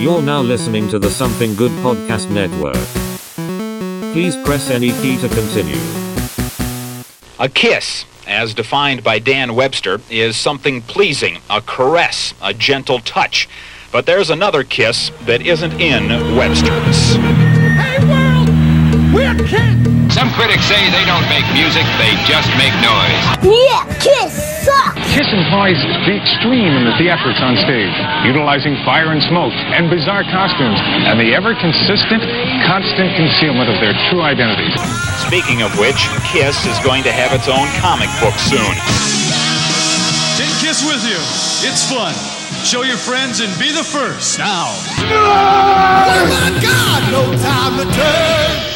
You're now listening to the Something Good Podcast Network. Please press any key to continue. A kiss, as defined by Dan Webster, is something pleasing, a caress, a gentle touch. But there's another kiss that isn't in Webster's. Hey world, we're kids. Some critics say they don't make music, they just make noise. Yeah, Kiss sucks! Kiss implies the extreme in the theatrics on stage, utilizing fire and smoke and bizarre costumes, and the ever consistent, constant concealment of their true identities. Speaking of which, Kiss is going to have its own comic book soon. Take Kiss with you. It's fun. Show your friends and be the first. Now. Oh my God, no time to turn.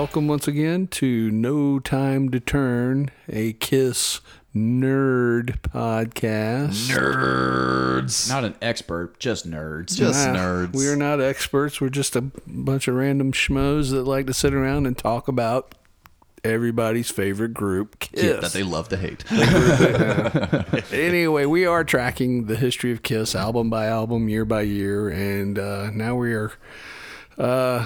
Welcome once again to No Time to Turn, a Kiss nerd podcast. Nerds. Not an expert, just nerds. Just Nah, nerds. We are not experts. We're just a bunch of random schmoes that like to sit around and talk about everybody's favorite group, Kiss. Yeah, that they love to hate. anyway, we are tracking the history of Kiss album by album, year by year, and uh, now we are uh,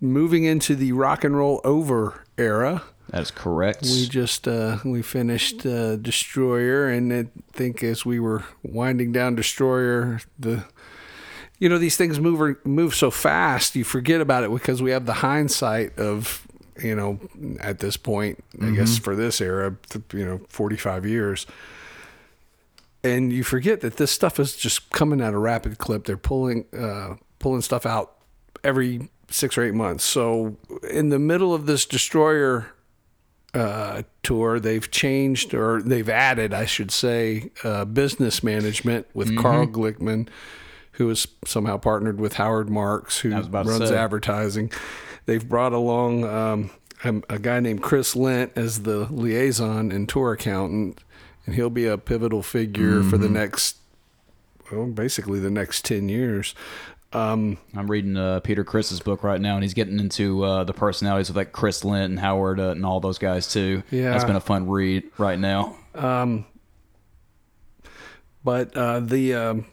moving into the rock and roll over era. That is correct. We just uh, we finished uh, Destroyer, and I think as we were winding down Destroyer, the you know these things move move so fast, you forget about it because we have the hindsight of you know at this point, I guess for this era, you know, forty five years. And you forget that this stuff is just coming at a rapid clip. They're pulling uh, pulling stuff out every six or eight months. So in the middle of this destroyer uh, tour, they've changed or they've added, I should say, uh, business management with Carl Glickman, who is somehow partnered with Howard Marks, who was about to runs advertising. They've brought along um, a, a guy named Chris Lendt as the liaison and tour accountant, and he'll be a pivotal figure for the next, well, basically the next 10 years. Um, I'm reading uh, Peter Criss's book right now, and he's getting into uh, the personalities of like Chris Lendt and Howard uh, and all those guys too. Yeah. that's been a fun read right now. but uh, the um,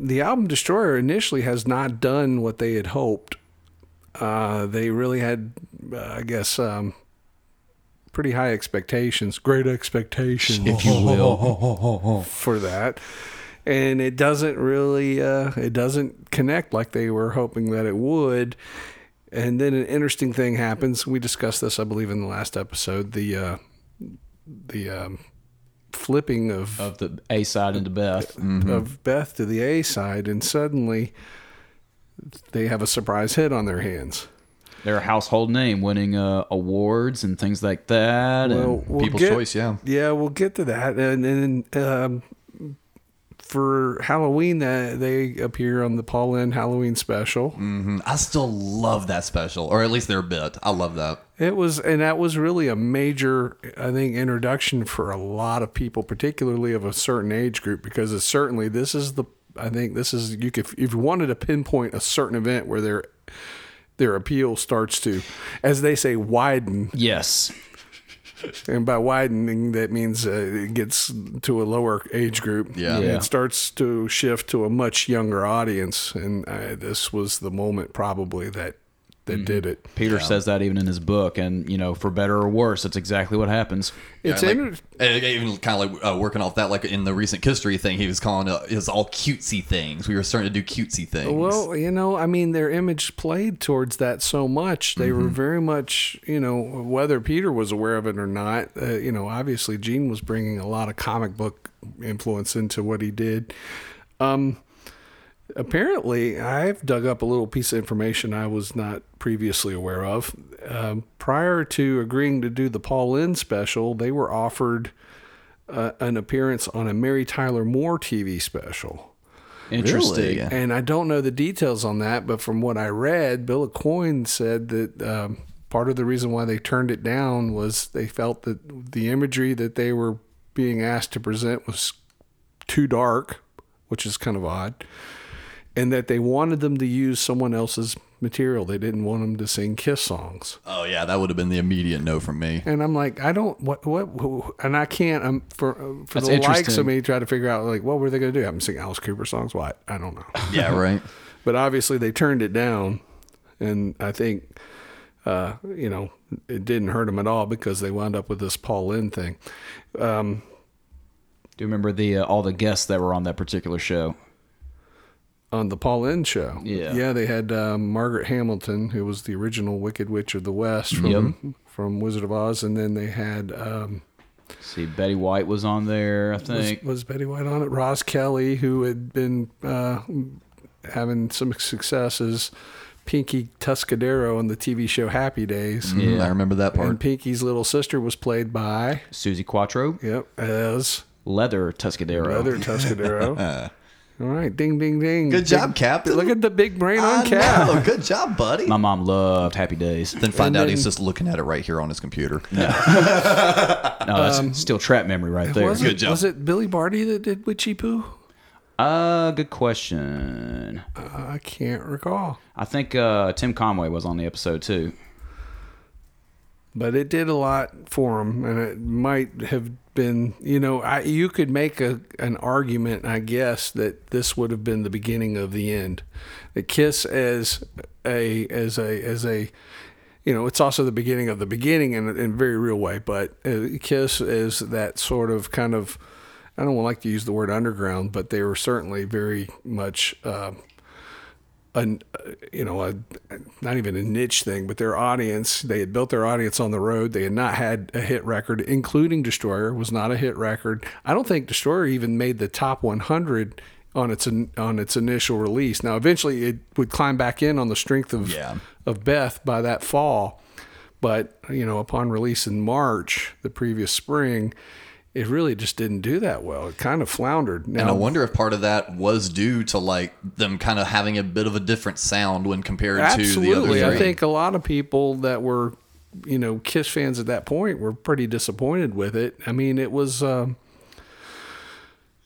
the album Destroyer initially has not done what they had hoped. Uh, they really had, uh, I guess, um, pretty high expectations, great expectations, if you will, for that. And it doesn't really, uh, it doesn't connect like they were hoping that it would. And then an interesting thing happens. We discussed this, I believe, in the last episode. The uh, the um, flipping of Of the A side into Beth, of Beth to the A side, and suddenly they have a surprise hit on their hands. they're a household name, winning uh, awards and things like that. Well, and we'll People's get- choice, yeah. Yeah, we'll get to that. And then um, for Halloween, uh, they appear on the Paul Lynde Halloween special. I still love that special, or at least their bit. I love that. It was, and that was really a major, I think, introduction for a lot of people, particularly of a certain age group, because it's certainly this is the, I think this is you could if you wanted to pinpoint a certain event where their their appeal starts to, as they say, widen, yes, and by widening that means uh, it gets to a lower age group. Yeah. Yeah. it starts to shift to a much younger audience, and uh, this was the moment probably that that did it. Peter says that even in his book, and you know, for better or worse, that's exactly what happens. It's Yeah, like, inter- even kind of like uh, working off that, like in the recent history thing, he was calling it, it was all cutesy things. We were starting to do cutesy things. Well, you know, I mean, their image played towards that so much. They were very much, you know, whether Peter was aware of it or not. Uh, you know, obviously, Gene was bringing a lot of comic book influence into what he did. Um, apparently, I've dug up a little piece of information I was not previously aware of. Um, prior to agreeing to do the Paul Lynde special, they were offered uh, an appearance on a Mary Tyler Moore TV special. Interesting. Really? And I don't know the details on that, but from what I read, Bill Aucoin said that um, part of the reason why they turned it down was they felt that the imagery that they were being asked to present was too dark, which is kind of odd, and that they wanted them to use someone else's material. They didn't want them to sing Kiss songs. oh yeah, that would have been the immediate no from me. And I'm like, I don't what what, who- and I can't. I'm for uh, for That's the likes of me try to figure out like what were they going to do? Have them sing Alice Cooper songs? What I don't know. Yeah, right. but obviously they turned it down, and I think uh, you know it didn't hurt them at all because they wound up with this Paul Lynde thing. Um, Do you remember the uh, all the guests that were on that particular show? On the Paul Lynde show. Yeah. yeah, they had um, Margaret Hamilton, who was the original Wicked Witch of the West from Yep. from Wizard of Oz, and then they had um, See, Betty White was on there. I think. was Betty White on it? Roz Kelly, who had been uh, having some successes. Pinky Tuscadero on the TV show Happy Days. Mm, I remember that part. And Pinky's little sister was played by, Suzi Quatro, yep, as Leather Tuscadero. Leather Tuscadero. All right, ding, ding, ding. Good job, Big- Captain. Look at the big brain on I Cap. know. Good job, buddy. My mom loved Happy Days. then find And out then- he's just looking at it right here on his computer. No, that's still trap memory right there. Was Good job. Was it Billy Barty that did Witchy Poo? Uh, good question. I can't recall. I think uh, Tim Conway was on the episode too. But it did a lot for him, and it might have been, you know, I, you could make a an argument, I guess, that this would have been the beginning of the end. The Kiss as a as a as a, you know, it's also the beginning of the beginning in, in a very real way. But Kiss is that sort of kind of, I don't like to use the word underground, but they were certainly very much. Uh, an uh, you know a not even a niche thing but their audience they had built their audience on the road. They had not had a hit record including destroyer was not a hit record. I don't think destroyer even made the top 100 on its on its initial release. Now eventually it would climb back in on the strength of Yeah. of beth by that fall. But you know upon release in march the previous spring it really just didn't do that well it kind of floundered now And I wonder if part of that was due to like them kind of having a bit of a different sound when compared to the other Absolutely. I think a lot of people that were, you know, Kiss fans at that point were pretty disappointed with it. I mean, it was. Um,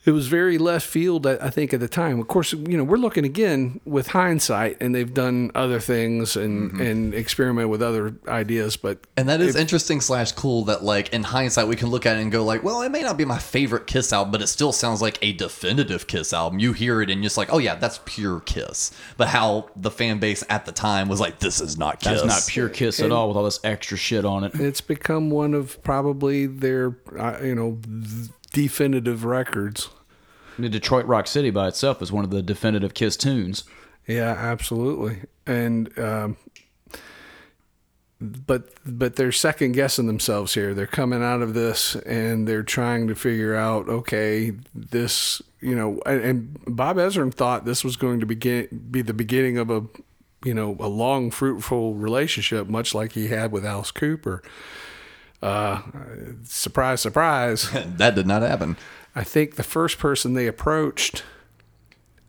it was very left field, I I think, at the time. Of course, you know, we're looking again with hindsight, and they've done other things and and experiment with other ideas. But Mm-hmm. And that is interesting slash cool that like in hindsight we can look at it and go like, well, it may not be my favorite Kiss album, but it still sounds like a definitive Kiss album. You hear it and you're just like, oh yeah, that's pure Kiss. But how the fan base at the time was like, this is not Kiss. That's not pure Kiss at all with all this extra shit on it. it's become one of probably their, uh, you know, definitive records. The Detroit Rock City by itself is one of the definitive Kiss tunes. Yeah, absolutely. And um, but but they're second guessing themselves here. They're coming out of this and they're trying to figure out, okay, this, you know, and, and Bob Ezrin thought this was going to begin be the beginning of a, you know, a long fruitful relationship, much like he had with Alice Cooper. Uh, surprise, surprise. that did not happen. I think the first person they approached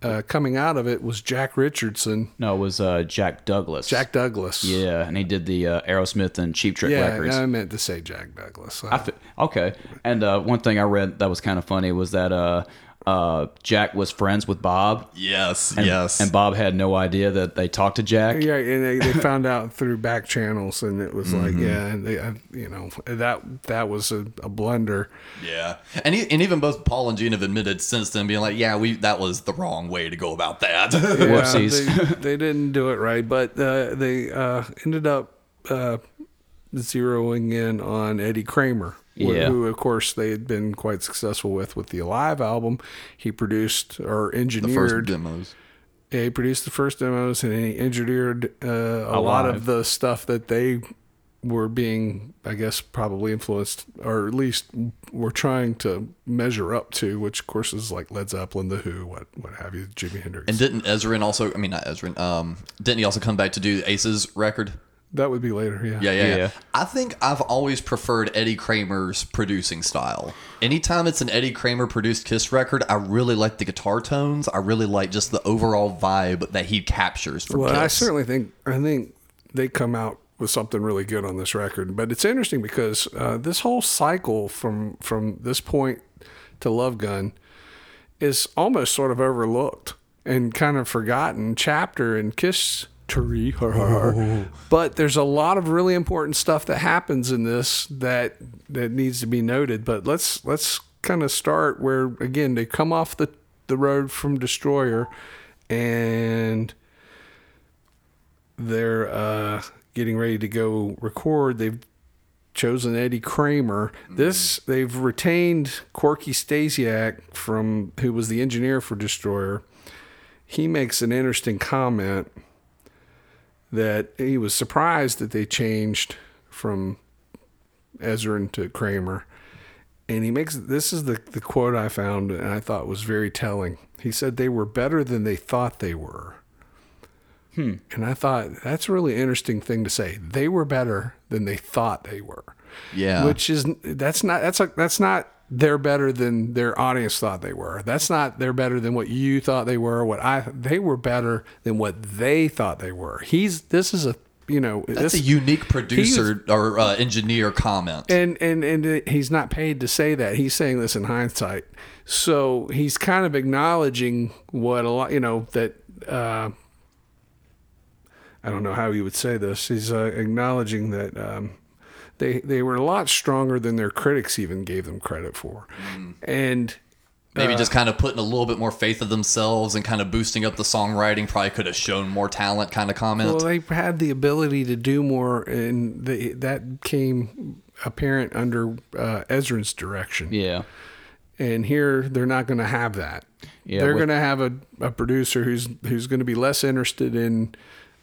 uh, coming out of it was Jack Richardson. No, it was uh, Jack Douglas. Jack Douglas. Yeah, and he did the uh, Aerosmith and Cheap Trick Yeah, records. I meant to say Jack Douglas. I fe- okay. And uh, one thing I read that was kind of funny was that uh, Jack was friends with Bob. Yes, And, yes. And Bob had no idea that they talked to Jack. yeah, and they, they found out through back channels, and it was like, Mm-hmm. yeah, and they, uh, you know, that that was a, a blunder. yeah. And, e- and even both Paul and Gene have admitted since then being like, yeah, we that was the wrong way to go about that. Yeah, Whoopsies. they, they didn't do it right, but uh, they uh, ended up uh, zeroing in on Eddie Kramer, wh- Yeah. who, of course, they had been quite successful with with the Alive album. He produced or engineered. the first demos. Yeah, he produced the first demos and he engineered uh, a lot of the stuff that they were being, I guess, probably influenced, or at least were trying to measure up to, which of course is like Led Zeppelin, The Who, what what have you, Jimi Hendrix. And didn't Ezrin also? I mean, not Ezrin. Um, didn't he also come back to do Ace's record? That would be later, yeah. Yeah, yeah, yeah, Yeah. I think I've always preferred Eddie Kramer's producing style. Anytime it's an Eddie Kramer produced Kiss record, I really like the guitar tones. I really like just the overall vibe that he captures from Well, Kiss. I certainly think I think they come out with something really good on this record. But it's interesting because uh, this whole cycle from from this point to Love Gun is almost sort of overlooked and kind of forgotten chapter in Kiss. But there's a lot of really important stuff that happens in this that that needs to be noted. But let's let's kind of start where again they come off the the road from Destroyer and they're uh, getting ready to go record. They've chosen Eddie Kramer. This they've retained Corky Stasiak from who was the engineer for Destroyer. He makes an interesting comment that he was surprised that they changed from Ezrin to Kramer. And he makes this is the, the quote I found and I thought was very telling. He said they were better than they thought they were. Hmm. And I thought that's a really interesting thing to say. They were better than they thought they were. Yeah. Which is that's not that's a, that's not they're better than their audience thought they were. That's not they're better than what you thought they were. What I they were better than what they thought they were. He's this is a you know That's this, a unique producer or uh, engineer comment. and and and he's not paid to say that. He's saying this in hindsight. So he's kind of acknowledging what a lot, you know, that uh, I don't know how you would say this. He's uh, acknowledging that um, they they were a lot stronger than their critics even gave them credit for, and. Maybe uh, just kind of putting a little bit more faith of themselves and kind of boosting up the songwriting. Probably could have shown more talent, kind of comment. Well, they had the ability to do more, and they, that came apparent under uh, Ezrin's direction. Yeah. And here they're not going to have that. Yeah, they're going to have a, a producer who's who's going to be less interested in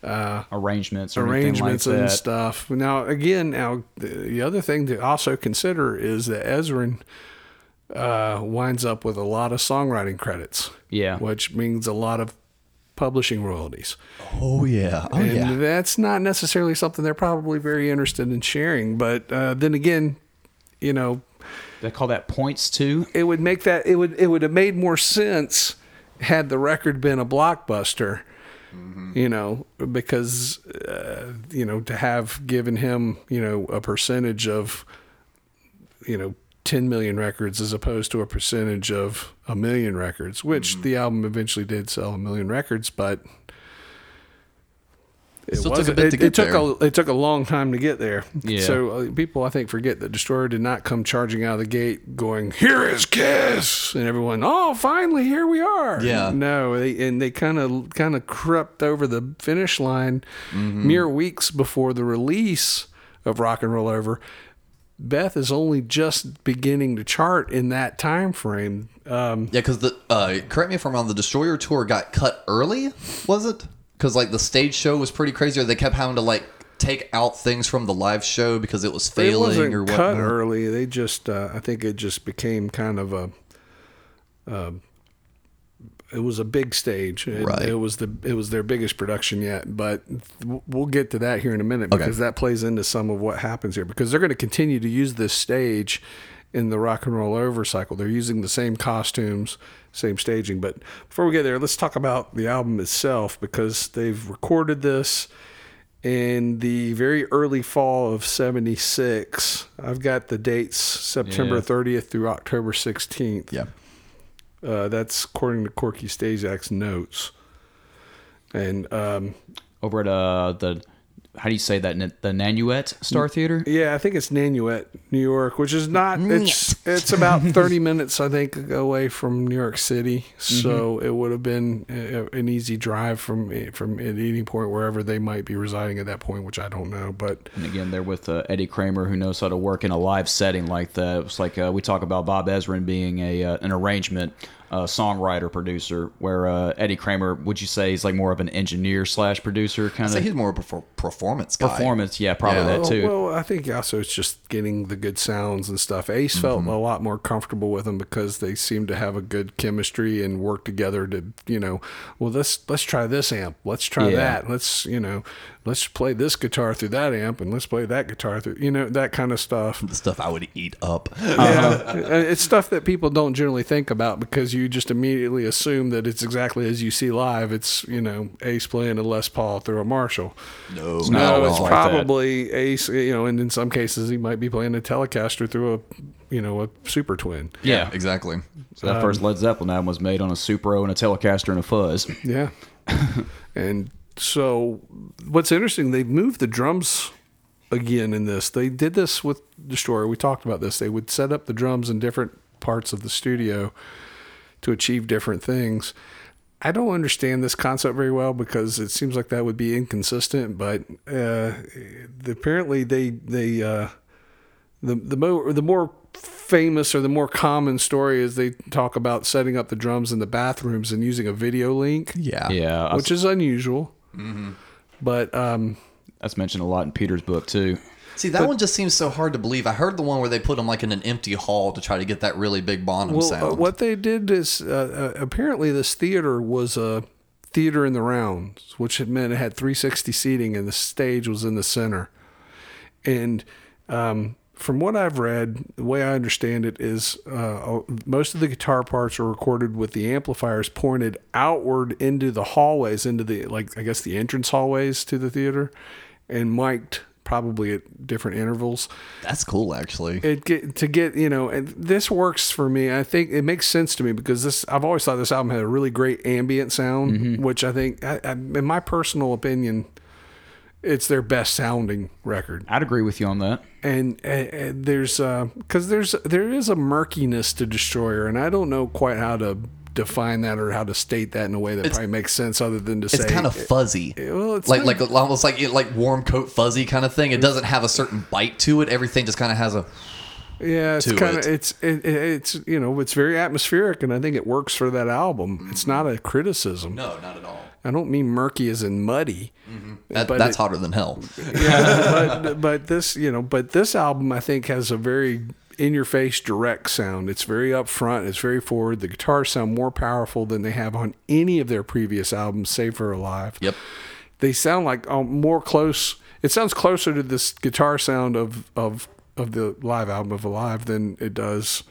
uh, arrangements, or arrangements like and that. stuff. Now, again, now the, the other thing to also consider is that Ezrin uh, winds up with a lot of songwriting credits. Yeah. which means a lot of publishing royalties. oh yeah, oh and yeah. that's not necessarily something they're probably very interested in sharing. But uh, then again, you know, They call that points too. it would make that it would it would have made more sense had the record been a blockbuster. You know, because uh, you know to have given him you know a percentage of you know 10 million records as opposed to a percentage of a million records, which the album eventually did sell a million records, but it Still took a bit it, to it took there. a it took a long time to get there. Yeah. So uh, people I think forget that Destroyer did not come charging out of the gate going here is Kiss and everyone oh finally here we are. Yeah. No, they, and they kind of kind of crept over the finish line Mm-hmm. mere weeks before the release of Rock and Roll Over. Beth is only just beginning to chart in that time frame. Um, Yeah, because the uh, correct me if I'm wrong. The Destroyer tour got cut early, was it? Because like the stage show was pretty crazy, or they kept having to like take out things from the live show because it was it failing wasn't or cut early. They just, uh, I think it just became kind of a. Uh, it was a big stage. It, Right. it was the it was their biggest production yet, but we'll get to that here in a minute Okay. because that plays into some of what happens here because they're going to continue to use this stage in the rock and roll over cycle. They're using the same costumes, same staging. But before we get there, let's talk about the album itself because they've recorded this in the very early fall of 76. I've got the dates September Yeah. 30th through October 16th. Yeah. Uh, that's according to Corky Stasiak's notes. And um, Over at uh the how do you say that? The Nanuet Star Theater. yeah, I think it's Nanuet, New York, which is not. It's it's about thirty minutes, I think, away from New York City. So it would have been a, an easy drive from from at any point wherever they might be residing at that point, which I don't know. But And again, they're with uh, Eddie Kramer, who knows how to work in a live setting like that. It's like uh, we talk about Bob Ezrin being a uh, an arrangement uh, songwriter producer, where uh, Eddie Kramer, would you say, he's like more of an engineer slash producer kind So of he's more of a performance guy. performance? Yeah, probably Yeah. that too. Well, I think also it's just getting the good sounds and stuff. Ace felt a lot more comfortable with them because they seem to have a good chemistry and work together to, you know, well let's let's try this amp, let's try Yeah. that, let's you know, let's play this guitar through that amp and let's play that guitar through, you know, that kind of stuff. The stuff I would eat up. Yeah, it's stuff that people don't generally think about because you just immediately assume that it's exactly as you see live. It's you know Ace playing a Les Paul through a Marshall. No, not No, it's like that. probably Ace. You know, and in some cases he might be playing a Telecaster through a you know a Super Twin. yeah, exactly. So that first um, Led Zeppelin album was made on a Supro and a Telecaster and a fuzz. Yeah, and so what's interesting, they've moved the drums again in this. They did this with Destroyer. We talked about this. They would set up the drums in different parts of the studio to achieve different things. I don't understand this concept very well because it seems like that would be inconsistent. But uh, apparently, they they uh, the the more the more famous or the more common story is they talk about setting up the drums in the bathrooms and using a video link. Yeah, Yeah, I which is unusual. But um, that's mentioned a lot in Peter's book too. See, that one just seems so hard to believe. I heard the one where they put them like in an empty hall to try to get that really big Bonham well, sound. uh, what they did is uh, uh, apparently this theater was a theater in the rounds, which had meant it had 360 seating and the stage was in the center. And um, from what I've read, the way I understand it is uh, most of the guitar parts are recorded with the amplifiers pointed outward into the hallways, into the like I guess the entrance hallways to the theater, and mic'd probably at different intervals. That's cool, actually. It get to get you know, and this works for me. I think it makes sense to me because this I've always thought this album had a really great ambient sound, which I think, I, I, in my personal opinion, it's their best sounding record. I'd agree with you on that. And, uh, uh, there's because there's there is a murkiness to Destroyer, and I don't know quite how to define that or how to state that in a way that probably makes sense other than to It's say it's kind of fuzzy, well, it's like like almost like like warm coat fuzzy kind of thing. It doesn't have a certain bite to it. Everything just kind of has a Yeah, it's kind it. of it's it, it- it's you know it's very atmospheric, and I think it works for that album. Mm-hmm. It's not a criticism. no, not at all. I don't mean murky as in muddy. Mm-hmm. Uh, that, But that's it- hotter than hell. Yeah, but but this you know but this album I think has a very in your face direct sound. It's very upfront. It's very forward. The guitars sound more powerful than they have on any of their previous albums, save for Alive. Yep. They sound like um, more close. It sounds closer to this guitar sound of of of the live album of Alive than it does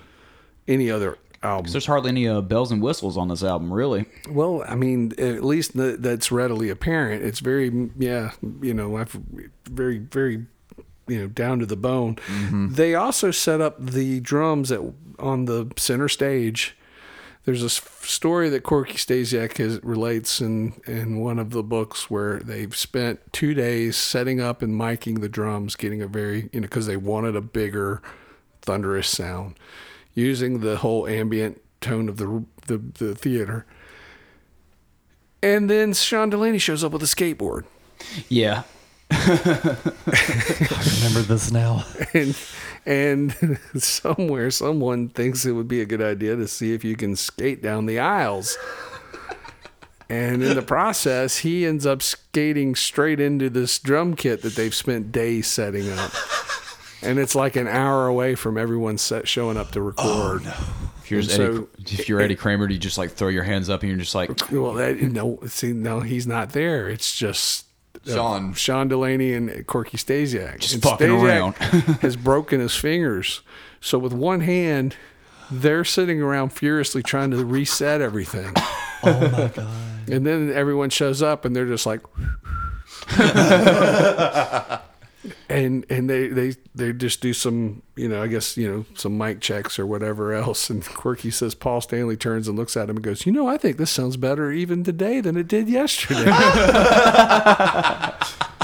any other album. There's hardly any uh, bells and whistles on this album, really. Well, I mean, at least th- that's readily apparent. It's very, yeah, you know, I've very, very, you know, down to the bone. Mm-hmm. They also set up the drums at on the center stage. There's a story that Corky Stasiak has, relates in, in one of the books where they've spent two days setting up and miking the drums, getting a very, you know, because they wanted a bigger, thunderous sound, using the whole ambient tone of the the, the theater. And then Sean Delaney shows up with a skateboard. Yeah. I remember this now? And and somewhere someone thinks it would be a good idea to see if you can skate down the aisles. And in the process, he ends up skating straight into this drum kit that they've spent days setting up. And it's like an hour away from everyone set showing up to oh, record. If you're, Eddie, so- if you're Eddie Kramer, do you just like throw your hands up and you're just like, Well, that, no, see, no, he's not there. It's just Sean. Sean Delaney and Corky Stasiak. Just and fucking around. has broken his fingers. So with one hand, they're sitting around furiously trying to reset everything. Oh my god! And then everyone shows up and they're just like and and they they they just do some you know I guess you know some mic checks or whatever else. And Corky says Paul Stanley turns and looks at him and goes you know I think this sounds better even today than it did yesterday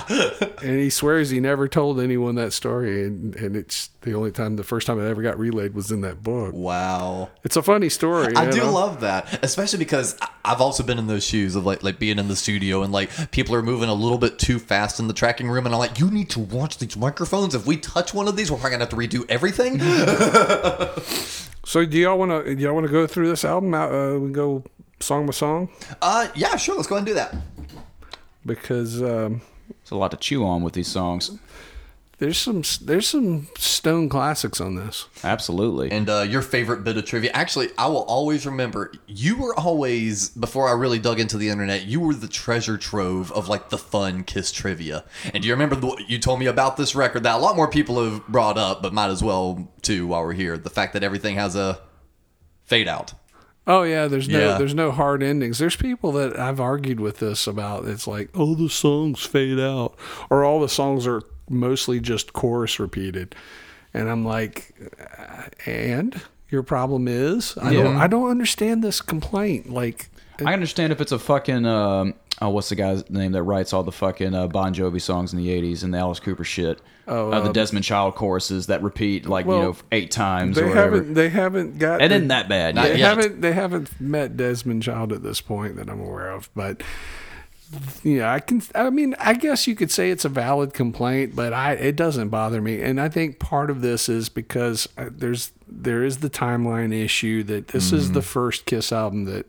and he swears he never told anyone that story and and it's the only time the first time it ever got relayed was in that book Wow. it's a funny story I do know? love that, especially because I've also been in those shoes of like like being in the studio and like people are moving a little bit too fast in the tracking room, and I'm like, you need to watch these microphones. If we touch one of these, we're probably gonna have to redo everything. so do y'all want to do y'all want to go through this album uh, we go song by song uh, yeah, sure. Let's go ahead and do that. because um, it's a lot to chew on with these songs. There's some there's some stone classics on this. Absolutely. And uh, your favorite bit of trivia? Actually, I will always remember. You were always before I really dug into the internet. You were the treasure trove of like the fun Kiss trivia. And do you remember the, you told me about this record that a lot more people have brought up, but might as well too while we're here. The fact that everything has a fade out. Oh yeah, there's no Yeah. there's no hard endings. There's people that I've argued with this about. It's like oh, the songs fade out, or all the songs are mostly just chorus repeated, and I'm like, uh, and your problem is I don't I don't understand this complaint. Like I understand if it's a fucking um, oh, what's the guy's name that writes all the fucking uh, Bon Jovi songs in the '80s and the Alice Cooper shit? Oh, uh, the um, Desmond Child choruses that repeat like you know eight times They or whatever. haven't. They haven't got. It isn't that bad. They yet. haven't. They haven't met Desmond Child at this point that I'm aware of. But yeah, I can. I mean, I guess you could say it's a valid complaint, but I it doesn't bother me. And I think part of this is because uh, there's there is the timeline issue that this is Mm-hmm. the first Kiss album that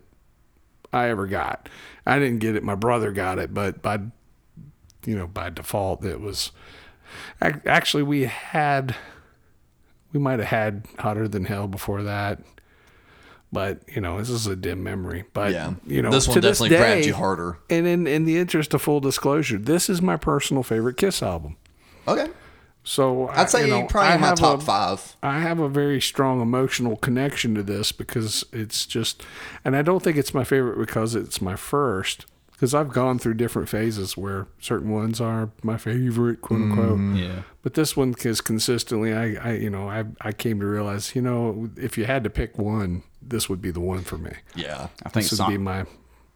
I ever got. I didn't get it. My brother got it, but by you know by default it was. Actually, we had we might have had hotter than hell before that but you know this is a dim memory but Yeah. you know This one definitely this grabbed you harder. and in in the interest of full disclosure this is my personal favorite kiss album Okay. So I- I'd say you know, probably I in my have top a- five. I have a very strong emotional connection to this because it's just, and I don't think it's my favorite because it's my first. Because I've gone through different phases where certain ones are my favorite, quote unquote. Mm-hmm. yeah. But this one is consistently, I, I, you know, I, I came to realize, you know, if you had to pick one, this would be the one for me. Yeah. I think This would Son- be my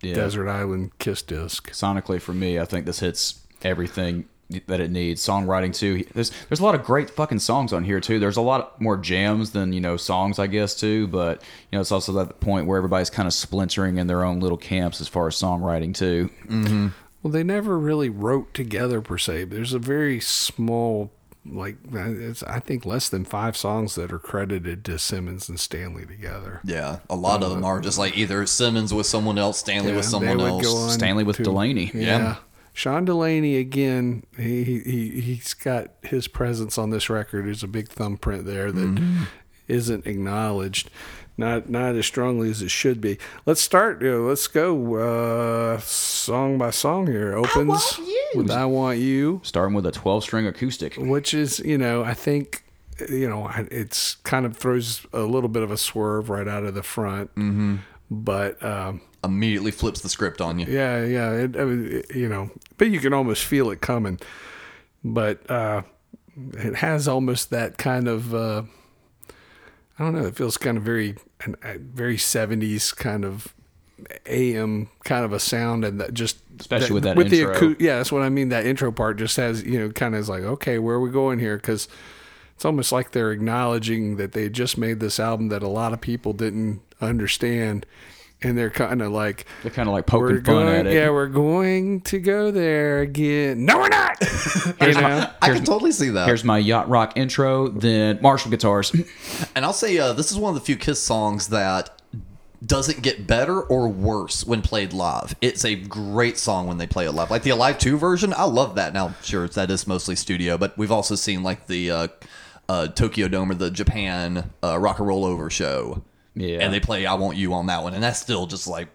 Yeah. Desert Island Kiss disc. sonically for me, I think this hits everything that it needs. Songwriting too. There's there's a lot of great fucking songs on here too. There's a lot more jams than you know songs, I guess too. But you know, it's also that point where everybody's kind of splintering in their own little camps as far as songwriting too. Mm-hmm. Well, they never really wrote together per se. There's a very small, like uh, it's I think less than five songs that are credited to Simmons and Stanley together. Yeah. A lot of them are just like either Simmons with someone else, Stanley with someone else. Stanley with to- Delaney. Yeah. Sean Delaney again. He he he's got his presence on this record. There's a big thumbprint there that Mm-hmm. not acknowledged, not not as strongly as it should be. Let's start. You know, let's go uh, song by song here. Opens with "I Want You." Starting with a 12 string acoustic. which is you know I think you know it's kind of throws a little bit of a swerve right out of the front, mm-hmm. but um, Immediately flips the script on you. yeah, yeah, it, I mean, it- you know, but you can almost feel it coming, but uh, it has almost that kind of uh, I don't know, it feels kind of very very seventies kind of. AM kind of a sound and that just Especially with that with the intro. acou- yeah that's what I mean that intro part just has you know kind of is like okay where are we going here because it's almost like they're acknowledging that they just made this album that a lot of people didn't understand and they're kind of like They're kind of like we're poking fun going at it. yeah we're going to go there again no we're not you know I can totally see that. Here's my yacht rock intro, then Marshall guitars. And I'll say uh, this is one of the few Kiss songs that doesn't get better or worse when played live. It's a great song when they play it live. Like the Alive 2 version, I love that. Now, sure, that is mostly studio, but we've also seen like the uh, uh, Tokyo Dome or the Japan uh, Rock and Roll Over show. Yeah. And they play I Want You on that one. And that's still just like,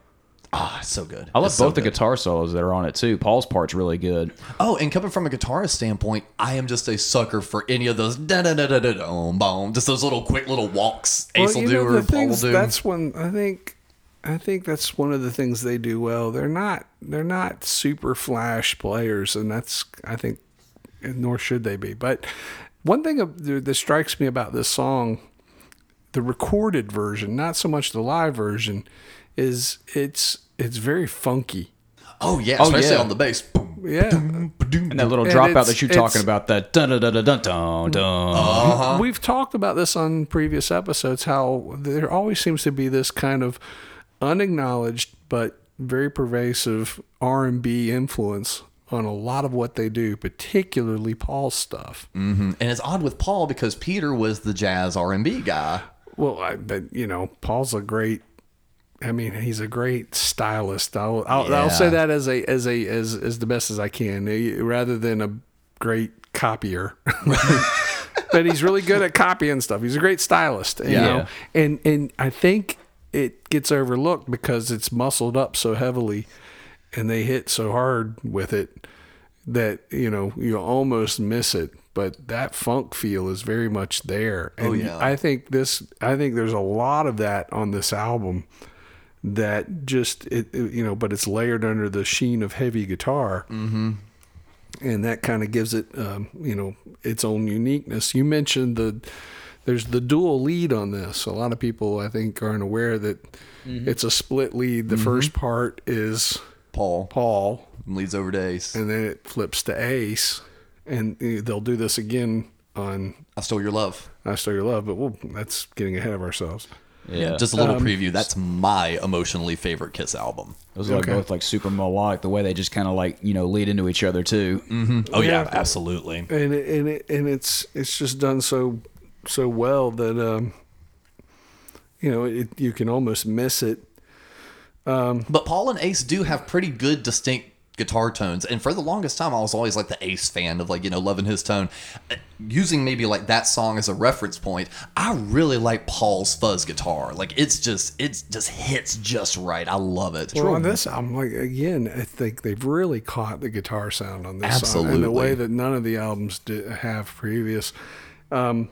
ah, it's so good. I love It's so both the good. guitar solos that are on it too. Paul's part's really good. Oh, and coming from a guitarist standpoint, I am just a sucker for any of those da da da da da dum boom, just those little quick little walks. Ace will you do know, or the Paul will things, do. That's one I think. I think that's one of the things they do well. They're not. They're not super flash players, and that's. I think, nor should they be. But one thing that strikes me about this song, the recorded version, not so much the live version, is it's it's very funky. oh yeah, Oh, especially yeah. on the bass. Boom, Yeah. And that little And dropout that you're talking about, that dun dun dun dun dun dun dun. Uh-huh. We've talked about this on previous episodes how there always seems to be this kind of unacknowledged but very pervasive R&B influence on a lot of what they do, particularly Paul's stuff. And it's odd with Paul because Peter was the jazz R and B guy. Well, I, but you know, Paul's a great. I mean, he's a great stylist. I'll I'll, I'll say that as a as a as as the best as I can, eh, rather than a great copier. but he's really good at copying stuff. He's a great stylist, you Yeah. know. And and I think it gets overlooked because it's muscled up so heavily, and they hit so hard with it that you know you almost miss it. But that funk feel is very much there. And Oh, yeah. I think this. I think there's a lot of that on this album. That just it, it- you know, but it's layered under the sheen of heavy guitar, mm-hmm. and that kind of gives it um, you know its own uniqueness. You mentioned the there's the dual lead on this. A lot of people I think aren't aware that it's a split lead. The first part is Paul Paul, leads over to Ace. and then it flips to Ace, and uh, they'll do this again on I stole your love. "I Stole Your Love." But we'll, that's getting ahead of ourselves. Yeah, Just a little Um, preview. That's my emotionally favorite Kiss album. those are like Okay. both like super melodic. The way they just kind of like you know lead into each other too. Mm-hmm. Oh yeah, Yeah. absolutely. and it, and it, and it's it's just done so so well that um you know it, you can almost miss it But Paul and Ace do have pretty good distinct guitar tones. And for the longest time, I was always like the Ace fan of like, you know, loving his tone. Uh, Using maybe like that song as a reference point, I really like Paul's fuzz guitar. Like it's just, it just hits just right. I love it. well on this album like again i think they've really caught the guitar sound on this song in a way that none of the albums did have previous um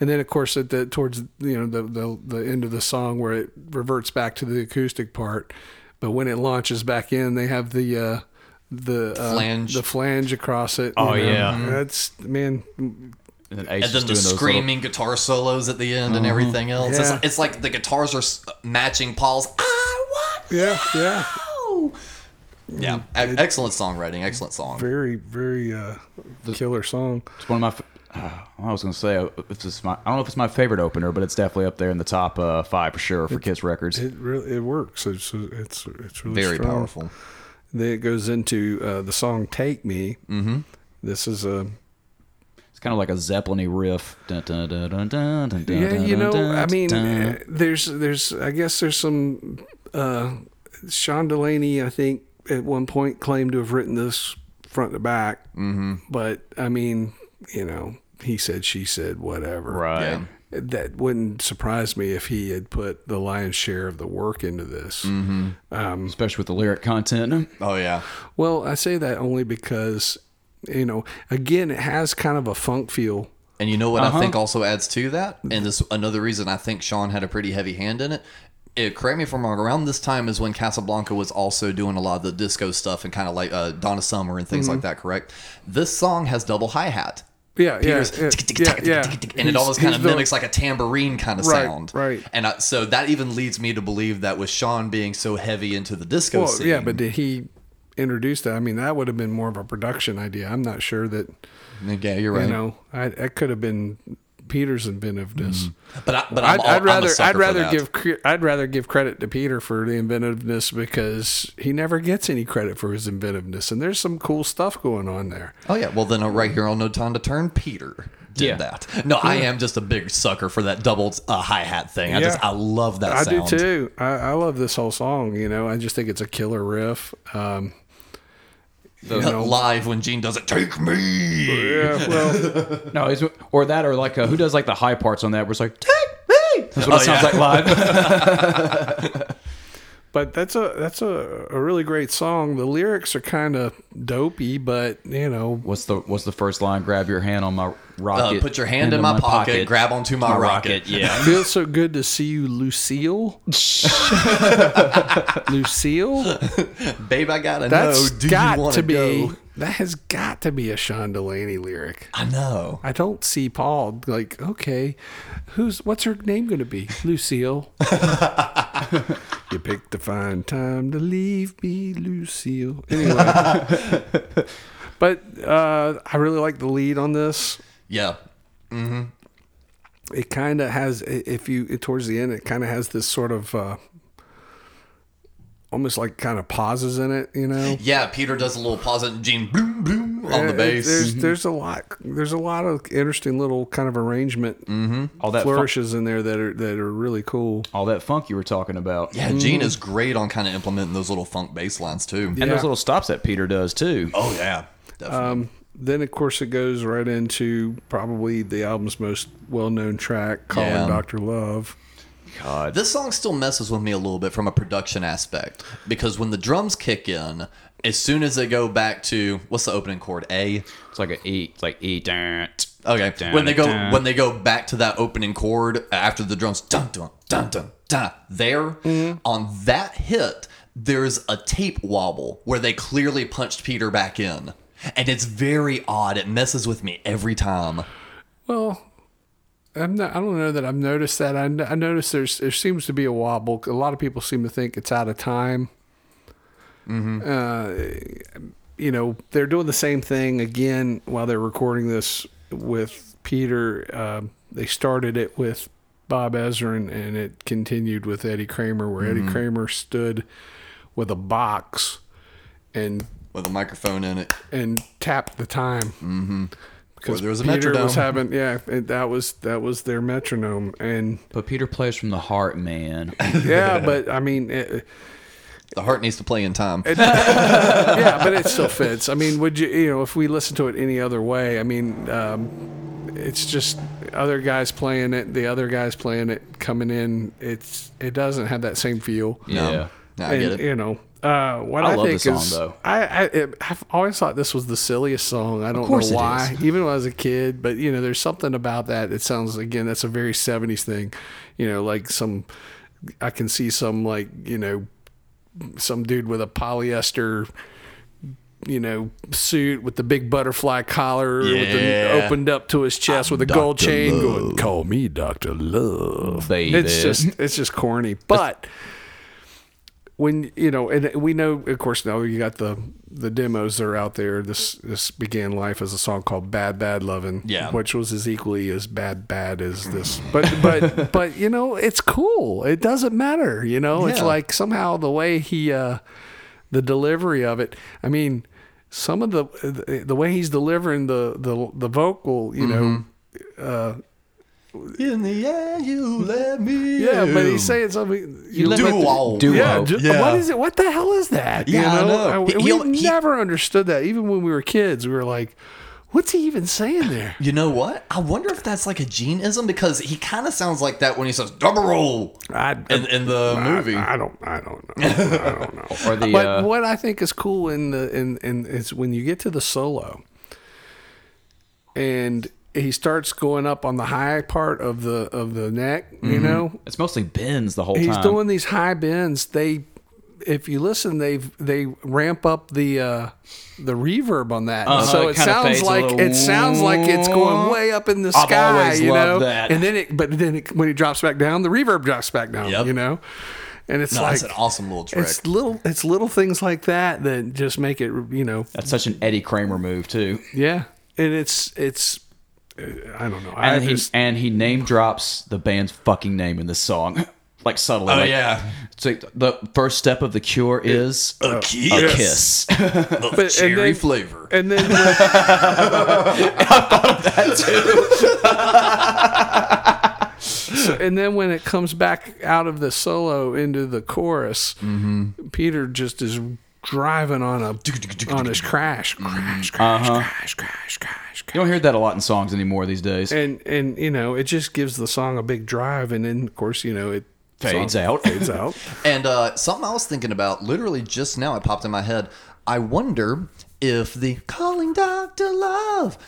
and then of course at the towards you know the, the the end of the song where it reverts back to the acoustic part but when it launches back in they have the uh the uh, Flange. the flange across it. Oh, you know. yeah. that's man. And then, and then the doing those little- screaming guitar solos at the end and everything else. Yeah. It's, it's like the guitars are matching Paul's. I want Yeah, yeah. you." Yeah, e- excellent songwriting, excellent song. Very, very uh, killer song. It's one of my. I was gonna say uh, if it's my. I don't know if it's my favorite opener, but it's definitely up there in the top uh, five for sure for Kiss records. It really it works. It's it's it's really Very strong. powerful. Then it goes into uh, the song "Take Me." Mm-hmm. This is a It's kind of like a Zeppelin-y riff. Dun, dun, dun, dun, dun, dun, dun, yeah. You dun, know, dun, I mean, dun. uh, there's there's I guess there's some. Uh, Sean Delaney, I think, at one point claimed to have written this front to back. Mm-hmm. But I mean, you know, he said, she said, whatever. right. Yeah. That wouldn't surprise me if he had put the lion's share of the work into this. Especially with the lyric content. Oh yeah, Well, I say that only because, you know, again, it has kind of a funk feel. and you know what Uh-huh. I think also adds to that, and this another reason I think Sean had a pretty heavy hand in it. It, correct me if I'm wrong. Around this time is when Casablanca was also doing a lot of the disco stuff and kind of like uh, Donna Summer and things like Mm-hmm. that. Correct. This song has double hi hat. Yeah, Peter's yeah, yeah, and it almost kind of mimics like a tambourine kind of sound. right. And so that even leads me to believe that with Sean being so heavy into the disco scene. yeah, but did he introduce that? I mean, that would have been more of a production idea. I'm not sure that, yeah, you're right. you know, I, that could have been Peter's inventiveness. but I, but I'm I'd, I'd I'm rather sucker I'd rather give cre- I'd rather give credit to Peter for the inventiveness because he never gets any credit for his inventiveness, and there's some cool stuff going on there. Oh yeah, well then uh, right here on No Time to Turn, Peter did Yeah. that. No, I am just a big sucker for that double uh, hi hat thing. I just Yeah. I love that I sound. do too. I, I love this whole song. You know, I just think it's a killer riff. Um, you know, Live when Gene does it, take me. yeah, well, No, it's, or that, or like uh, who does like the high parts on that? Where it's like take me. That's what it Oh, sounds yeah. like live. but that's a that's a, a really great song. The lyrics are kind of dopey, but you know, what's the What's the first line? Grab your hand on my Uh, rocket. put your hand in my, pocket, grab onto my, rocket. Yeah. feels so good to see you, Lucille. Lucille. Babe, I gotta That's know. Do got you want to be. go? That has got to be a Sean Delaney lyric. I know. I don't see Paul like, okay, who's what's her name going to be? Lucille. you picked the fine time to leave me, Lucille. Anyway, but uh, I really like the lead on this. Yeah. Mm-hmm. It kind of has, if you towards the end, it kind of has this sort of. Uh, Almost like kind of pauses in it, you know. Yeah, Peter does a little pause and Gene boom boom on the bass. There's mm-hmm. there's a lot there's a lot of interesting little kind of arrangement mm-hmm. All that fun- flourishes in there that are that are really cool. all that funk you were talking about. yeah, mm-hmm. Gene is great on kind of implementing those little funk bass lines too. And Yeah. those little stops that Peter does too. Oh yeah, definitely. Um, then of course it goes right into probably the album's most well known track, "Calling Yeah. Doctor Love." God. This song still messes with me a little bit from a production aspect because when the drums kick in, as soon as they go back to what's the opening chord? A. It's like a E. It's like E. Dun, Okay. dun, when they go dun. when they go back to that opening chord after the drums dun dun dun dun dun there mm-hmm. on that hit, there's a tape wobble where they clearly punched Peter back in. And it's very odd. It messes with me every time. Well, I'm not, I don't know that I've noticed that. I, I noticed there's there seems to be a wobble. A lot of people seem to think it's out of time. Uh, you know, they're doing the same thing again while they're recording this with Peter. Uh, they started it with Bob Ezrin, and it continued with Eddie Kramer, where Eddie Kramer stood with a box and With a microphone in it. and tapped the time. Mm-hmm. Because there was a Peter metronome. was having, yeah, it, that was that was their metronome, and But Peter plays from the heart, man. yeah, but I mean, it, The heart needs to play in time. yeah, but it still fits. I mean, would you, you know, if we listen to it any other way, I mean, um, it's just other guys playing it, the other guys playing it, coming in. It's it doesn't have that same feel. Yeah. No, I and, get it. You know, uh, what I I, love think song, is, though. I, I I've always thought this was the silliest song. I don't know why, even when I was a kid. But you know, there's something about that. It sounds again, that's a very '70s thing. You know, like some, I can see some like you know, some dude with a polyester. You know, suit with the big butterfly collar, with the, opened up to his chest with a gold chain, Love. going, "Call me Doctor Love." Baby. It's just, it's just corny. But when you know, and we know, of course, now you got the the demos that are out there. This this began life as a song called "Bad Bad Lovin'," Yeah. which was as equally as bad bad as this. But but but you know, it's cool. It doesn't matter. You know, it's like somehow the way he, uh the delivery of it. I mean, some of the the way he's delivering the the the vocal. You know. Uh, In the end, you let me. yeah, but he's saying something. You let me- Duo. Duo. Yeah, ju- Yeah. What is it? What the hell is that? You Yeah, I know. I- He- we he'll- he- never understood that. Even when we were kids, we were like, "What's he even saying there?" You know what? I wonder if that's like a geneism because he kind of sounds like that when he says double roll I, in, in the I- movie. I, don't. I don't know. I don't know. Or the but uh, what I think is cool in the in, in is when you get to the solo, and he starts going up on the high part of the of the neck. You know, it's mostly bends the whole he's time. He's doing these high bends. They, if you listen, they they ramp up the uh, the reverb on that, Uh-huh, so it it sounds like little it sounds like it's going way up in the I've sky. you know, that. and then it, but then it, when it drops back down, the reverb drops back down. Yep. You know, and it's no, like that's an awesome little trick. it's little it's little things like that that just make it you know That's such an Eddie Kramer move too. yeah, and it's it's I don't know. I And he just and he name drops the band's fucking name in the song, like subtly. Oh, like- yeah. So the first step of the cure is a a kiss. kiss. but, and Cherry then, flavor. and then So- and then when it comes back out of the solo into the chorus, mm-hmm. Peter just is driving on a on his crash, crash, crash, crash, crash, crash, You don't hear that a lot in songs anymore these days. and and you know it just gives the song a big drive, and then of course you know it Fades song out. fades out. And uh, something I was thinking about, literally just now, it popped in my head. I wonder if the "Calling Doctor Love"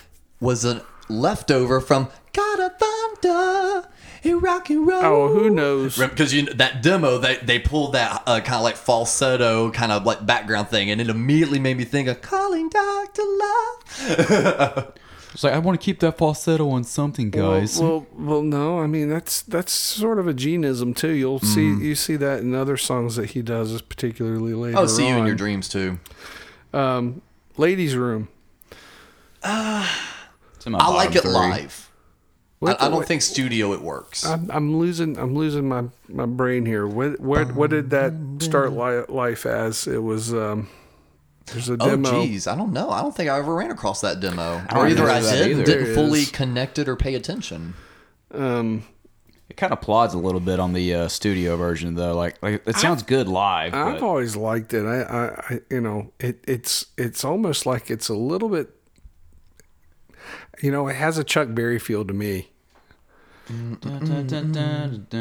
was a leftover from "God of Thunder." Hey, rock and roll. Oh, who knows? Because you that demo, they they pulled that uh, kind of like falsetto, kind of like background thing, and it immediately made me think of "Calling Doctor Love." It's like I want to keep that falsetto on something, guys. Well, well, well, no. I mean, that's that's sort of a genism too. You'll see Mm. you see that in other songs that he does, particularly later. Oh, see you in your dreams too. Um, Ladies' Room. It's in my I like it three. live. I, What- I don't what- think studio it works. I'm, I'm losing I'm losing my, my brain here. What what what did that start li- life as? It was um, there's a Oh, demo. geez, I don't know. I don't think I ever ran across that demo, don't or either I did either. didn't fully connect it or pay attention. Um, It kind of plods a little bit on the uh, studio version, though. Like, like it sounds good live. I've but- always liked it. I, I, I you know, it, it's it's almost like it's a little bit. You know, it has a Chuck Berry feel to me.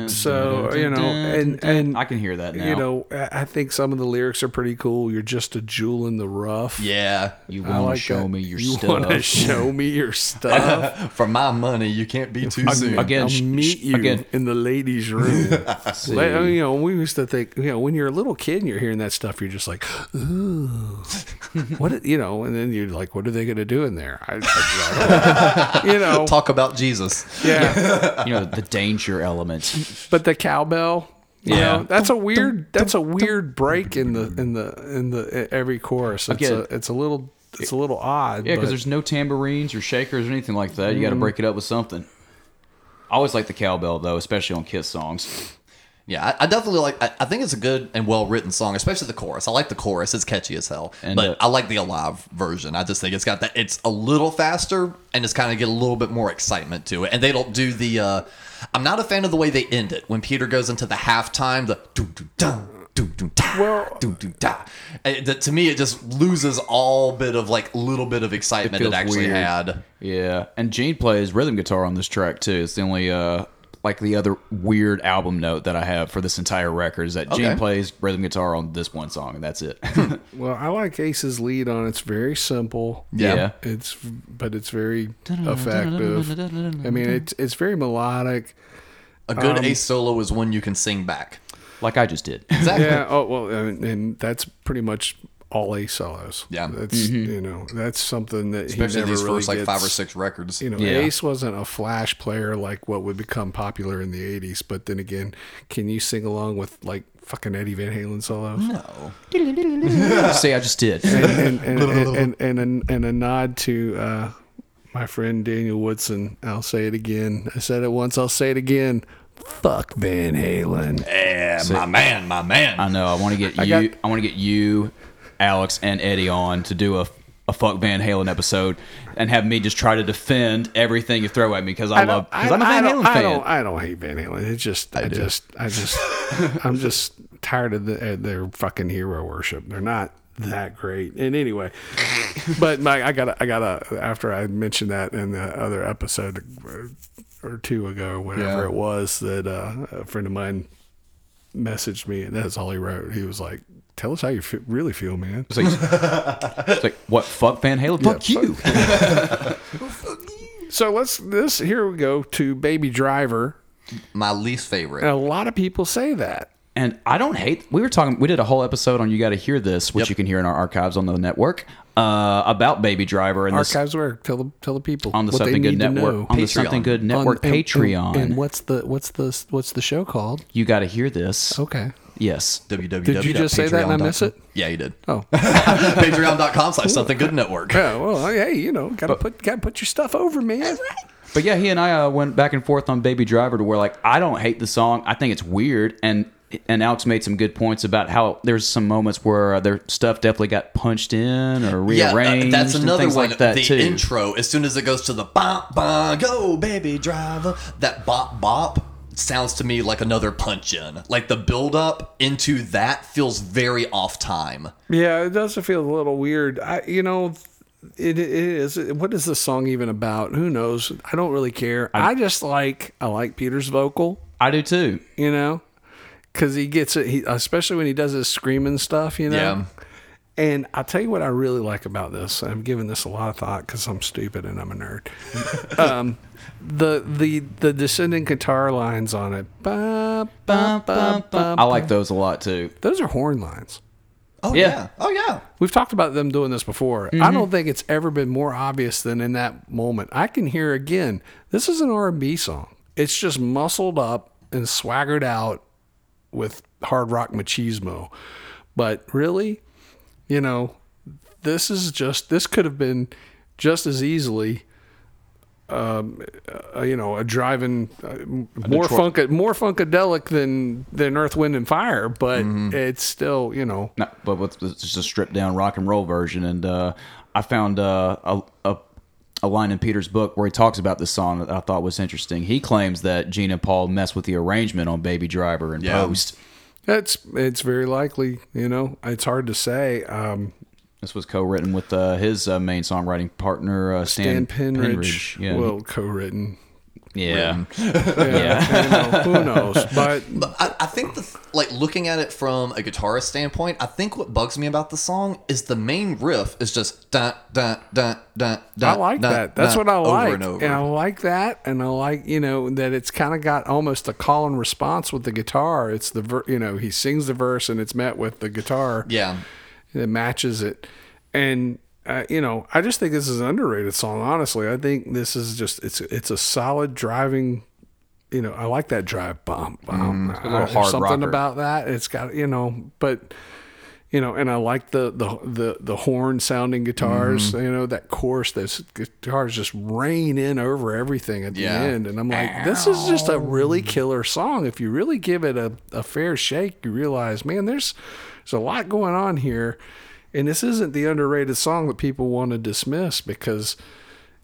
So you know, and and I can hear that now. you know, I I think some of the lyrics are pretty cool. You're just a jewel in the rough. Yeah, you I want to like show that. me your you stuff. want to show me your stuff. for my money, you can't be too soon. again, I'll meet you again. in the ladies' room. See. Like, I mean, you know, we used to think, you know, when you're a little kid and you're hearing that stuff, you're just like, ooh, what, you know, and then you're like, what are they going to do in there? I, I, I don't know. you know, Talk about Jesus. yeah. You know the danger element. But the cowbell, You Yeah. know, that's a weird that's a weird break in the in the in the every chorus. It's get a it's a little it's a little odd. Yeah, because there's no tambourines or shakers or anything like that. You got to Mhm. break it up with something. I always like the cowbell though, especially on Kiss songs. Yeah, I, I definitely like. I, I think it's a good and well written song, especially the chorus. I like the chorus; it's catchy as hell. And, but uh, I like the alive version. I just think it's got that. It's a little faster and it's kind of get a little bit more excitement to it. And they don't do the. uh I'm not a fan of the way they end it when Peter goes into the halftime. The doo doo da doo doo da well, doo doo da. It- that- to me, it just loses all bit of like little bit of excitement it, feels actually weird. had. Yeah, and Gene plays rhythm guitar on this track too. It's the only uh like the other weird album note that I have for this entire record is that Okay. Gene plays rhythm guitar on this one song, and that's it. Well, I like Ace's lead on. it. It's very simple. Yeah. Yeah. It's but it's very effective. I mean, it's it's very melodic. A good Um, ace solo is one you can sing back. like I just did. Exactly. Yeah. Oh well, and, and that's pretty much all Ace solos. Yeah. That's you know that's something that Especially he never these really first like five or six records. You know, Yeah. Ace wasn't a flash player like what would become popular in the '80s. But then again, can you sing along with like fucking Eddie Van Halen solos? No. See, I just did. and and and, and, and, and, a, and a nod to uh, my friend Daniel Woodson. I'll say it again. I said it once. I'll say it again. Fuck Van Halen. Yeah, my man, my man. I know. I want to get I you. got- I want to get you, Alex, and Eddie on to do a a fuck Van Halen episode and have me just try to defend everything you throw at me because I, love because I'm a I Van don't, Halen I fan. don't, I don't hate Van Halen. It's just, I, just, I just, I'm just tired of the, uh, their fucking hero worship. They're not that great. And anyway, but my, I got, I got to after I mentioned that in the other episode uh, or two ago, or whatever Yeah. it was, that uh, a friend of mine messaged me, and that's all he wrote. He was like, "Tell us how you fe- really feel, man." It's like, it's like what fuck Van Halen? Fuck you. So let's this here we go to Baby Driver. My least favorite. And a lot of people say that. And I don't hate. We were talking. We did a whole episode on "You Got to Hear This," which Yep. you can hear in our archives on the network uh, about Baby Driver and this Archives where tell the tell the people on the what they Something Good need to Network on the Patreon. Something Good Network On- and- Patreon. And, and what's the what's the what's the show called? you got to hear this. Okay. Yes. www. Did you just say that and I miss it? Yeah, you did. Oh. Patreon.com slash something good network. Yeah, well, hey, you know, gotta put gotta put your stuff over, man. But yeah, he and I uh, went back and forth on Baby Driver to where like I don't hate the song. I think it's weird and and Alex made some good points about how there's some moments where uh, their stuff definitely got punched in or Yeah, uh, that's and another things one. like that the too. intro, as soon as it goes to the bop bop, go baby driver, that bop bop sounds to me like another punch in. Like the build up into that feels very off time. Yeah, it does feel a little weird. I, you know, it, it is. What is the song even about? Who knows? I don't really care. I, just like I like Peter's vocal. I do too. You know, because he gets it. He especially when he does his screaming stuff. You know. Yeah. And I'll tell you what I really like about this. I'm giving this a lot of thought because I'm stupid and I'm a nerd. um, the the the descending guitar lines on it. Ba, ba, ba, ba, I like those a lot too. Those are horn lines. Oh Yeah. yeah. Oh yeah. We've talked about them doing this before. I mm-hmm. don't think it's ever been more obvious than in that moment. I can hear again. This is an R&B song. It's just muscled up and swaggered out with hard rock machismo. But really, you know, this is just this could have been just as easily um, uh, you know, a driving uh, more Detroit- funk more funkadelic than than Earth, Wind and Fire, but it's still, you know, No, but with it's just a stripped down rock and roll version. And uh, I found uh, a, a a line in Peter's book where he talks about this song that I thought was interesting. He claims that Gene and Paul messed with the arrangement on Baby Driver and Yeah. post. It's it's very likely, you know. It's hard to say. Um, This was co-written with uh, his uh, main songwriting partner uh, Stan Stan, Penridge, Yeah, well, co-written. yeah, Yeah, you know, who knows? But But I, I think the like looking at it from a guitarist standpoint, I think what bugs me about the song is the main riff is just dun dun dun dun dun. I like dun, that. That's dun, what I over like, and over. I like that, and I like you know that it's kind of got almost a call and response with the guitar. It's the ver- you know he sings the verse and it's met with the guitar. yeah. That matches it. And uh, you know, I just think this is an underrated song. Honestly, I think this is just it's it's a solid driving, you know, I like that drive bump. bump. a little Uh, there's hard something rocker. about that. It's got you know, but you know, and I like the the the, the horn sounding guitars. Mm-hmm. You know, that chorus, those guitars just rain in over everything at Yeah. the end, and I'm like, this is just a really killer song. If you really give it a, a fair shake, you realize, man, there's there's a lot going on here, and this isn't the underrated song that people want to dismiss because.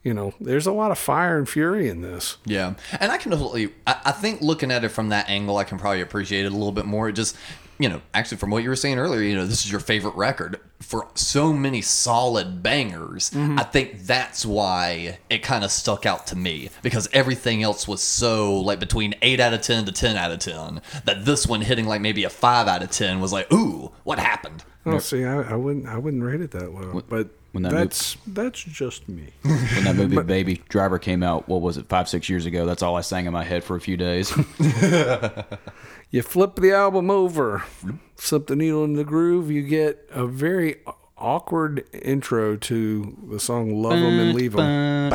You know, there's a lot of fire and fury in this. Yeah, and I can totally. I, I think looking at it from that angle, I can probably appreciate it a little bit more. It just, you know, actually from what you were saying earlier, you know, this is your favorite record for so many solid bangers. Mm-hmm. I think that's why it kind of stuck out to me because everything else was so like between eight out of ten to ten out of ten. That this one hitting like maybe a five out of ten was like, ooh, what happened? Oh, see, I, I wouldn't, I wouldn't rate it that low, but when that that's that's just me. when that movie Baby Driver came out, what was it, five, six years ago? That's all I sang in my head for a few days. you flip the album over, slip the needle in the groove, you get a very awkward intro to the song "Love 'Em and Leave 'Em,"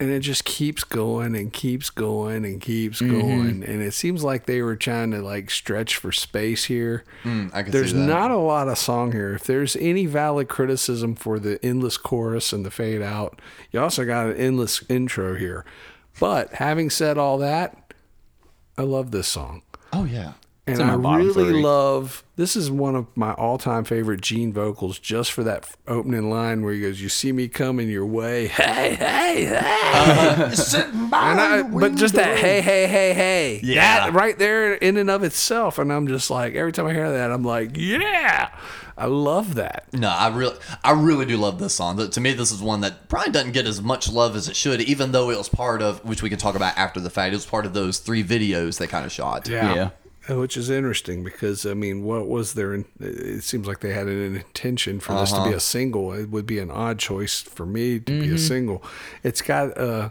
and it just keeps going and keeps going and keeps Mm-hmm. going, and it seems like they were trying to like stretch for space here. Mm, I can There's see that. not a lot of song here. If there's any valid criticism for the endless chorus and the fade out, you also got an endless intro here. But having said all that, I love this song. Oh yeah. And in my I really three. love this is one of my all-time favorite Gene vocals just for that opening line where he goes, "You see me coming your way, hey, hey, hey." Sitting by And I, but just that hey, hey, hey, hey, Yeah. that right there in and of itself, and I'm just like every time I hear that, I'm like, yeah, I love that. No, I really, I really do love this song. To me, this is one that probably doesn't get as much love as it should, even though it was part of, which we can talk about after the fact. It was part of those three videos they kind of shot. Yeah. Uh, Which is interesting because I mean, what was their? in- It seems like they had an intention for this to be a single. It would be an odd choice for me to be a single. It's got uh,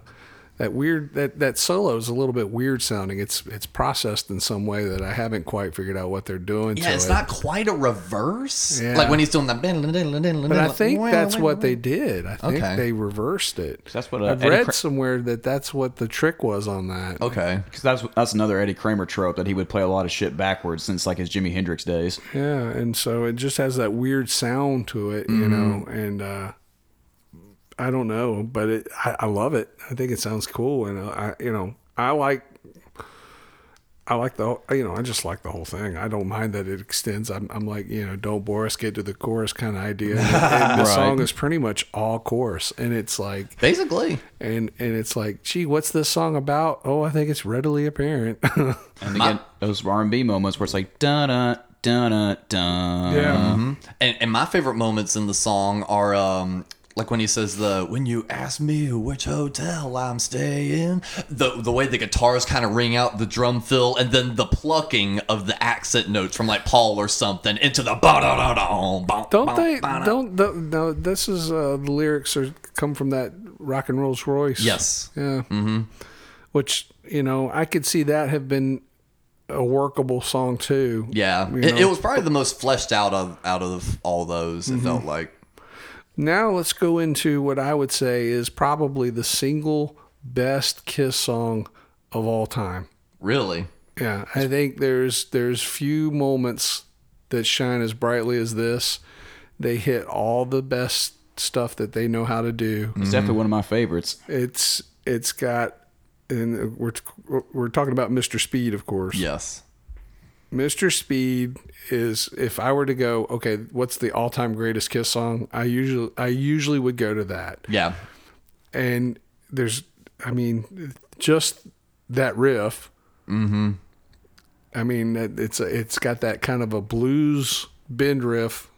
that weird that that solo is a little bit weird sounding. It's it's processed in some way that I haven't quite figured out what they're doing. Yeah, to it's it. not quite a reverse. Yeah. Like when he's doing that. But I think that's what they did. I think Okay. they reversed it. That's what, uh, I've Eddie read Cra- somewhere that that's what the trick was on that. Okay. Because that's that's another Eddie Kramer trope that he would play a lot of shit backwards since like his Jimi Hendrix days. Yeah, and so it just has that weird sound to it, you know, and uh, I don't know, but it I, I love it. I think it sounds cool, and I you know I like I like the you know I just like the whole thing. I don't mind that it extends. I'm I'm like you know don't bore us, get to the chorus kind of idea. And, and the Right. song is pretty much all chorus, and it's like Basically. and and it's like gee, what's this song about? Oh, I think it's readily apparent. And again, those R and B moments where it's like da da da da da. yeah. And, and my favorite moments in the song are um like when he says the when you ask me which hotel I'm staying, the the way the guitars kind of ring out the drum fill, and then the plucking of the accent notes from like Paul or something into the. Don't they? Don't the, no? This is uh, the lyrics are come from that rock and Rolls Royce. Yes. Yeah. Mm-hmm. Which you know, I could see that have been a workable song too. Yeah, it, it was probably the most fleshed out of out of all those. It felt like. Now let's go into what I would say is probably the single best Kiss song of all time. Really? Yeah, I think there's there's few moments that shine as brightly as this. They hit all the best stuff that they know how to do. It's definitely one of my favorites. It's it's got and we're we're talking about Mr. Speed, of course. Yes. Mr. Speed is if I were to go, okay, what's the all-time greatest Kiss song? I usually I usually would go to that. Yeah. And there's I mean just that riff. Mhm. I mean it's a, it's got that kind of a blues bend riff.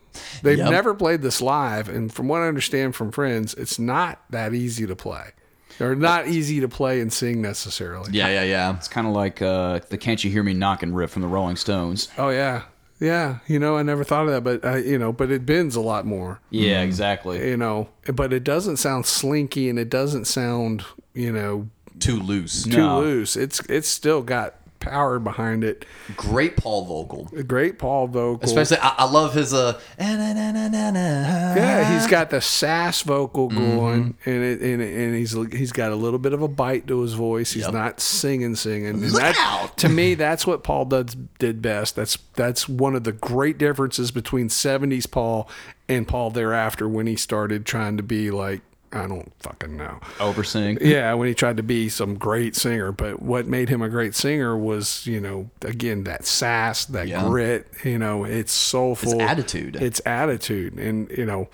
They've Yep. never played this live and from what I understand from friends, it's not that easy to play. Or not easy to play and sing necessarily. Yeah, yeah, yeah. It's kind of like uh, the "Can't You Hear Me Knocking" riff from the Rolling Stones. Oh yeah, yeah. You know, I never thought of that, but uh, you know, but it bends a lot more. Yeah, exactly. You know, but it doesn't sound slinky, and it doesn't sound you know Too loose. too No. loose. It's it's still got power behind it. Great Paul vocal. Great Paul vocal. Especially, I, I love his uh. Yeah, Yeah, he's got the sass vocal Mm-hmm. going, and it, and, and he's he's got a little bit of a bite to his voice. He's Yep. not singing, singing. And that! To me, that's what Paul does did best. That's that's one of the great differences between '70s Paul and Paul thereafter when he started trying to be like I don't fucking know. Oversing. Yeah, when he tried to be some great singer, but what made him a great singer was, you know, again that sass, that Yeah. grit. You know, it's soulful. attitude. It's attitude, and you know,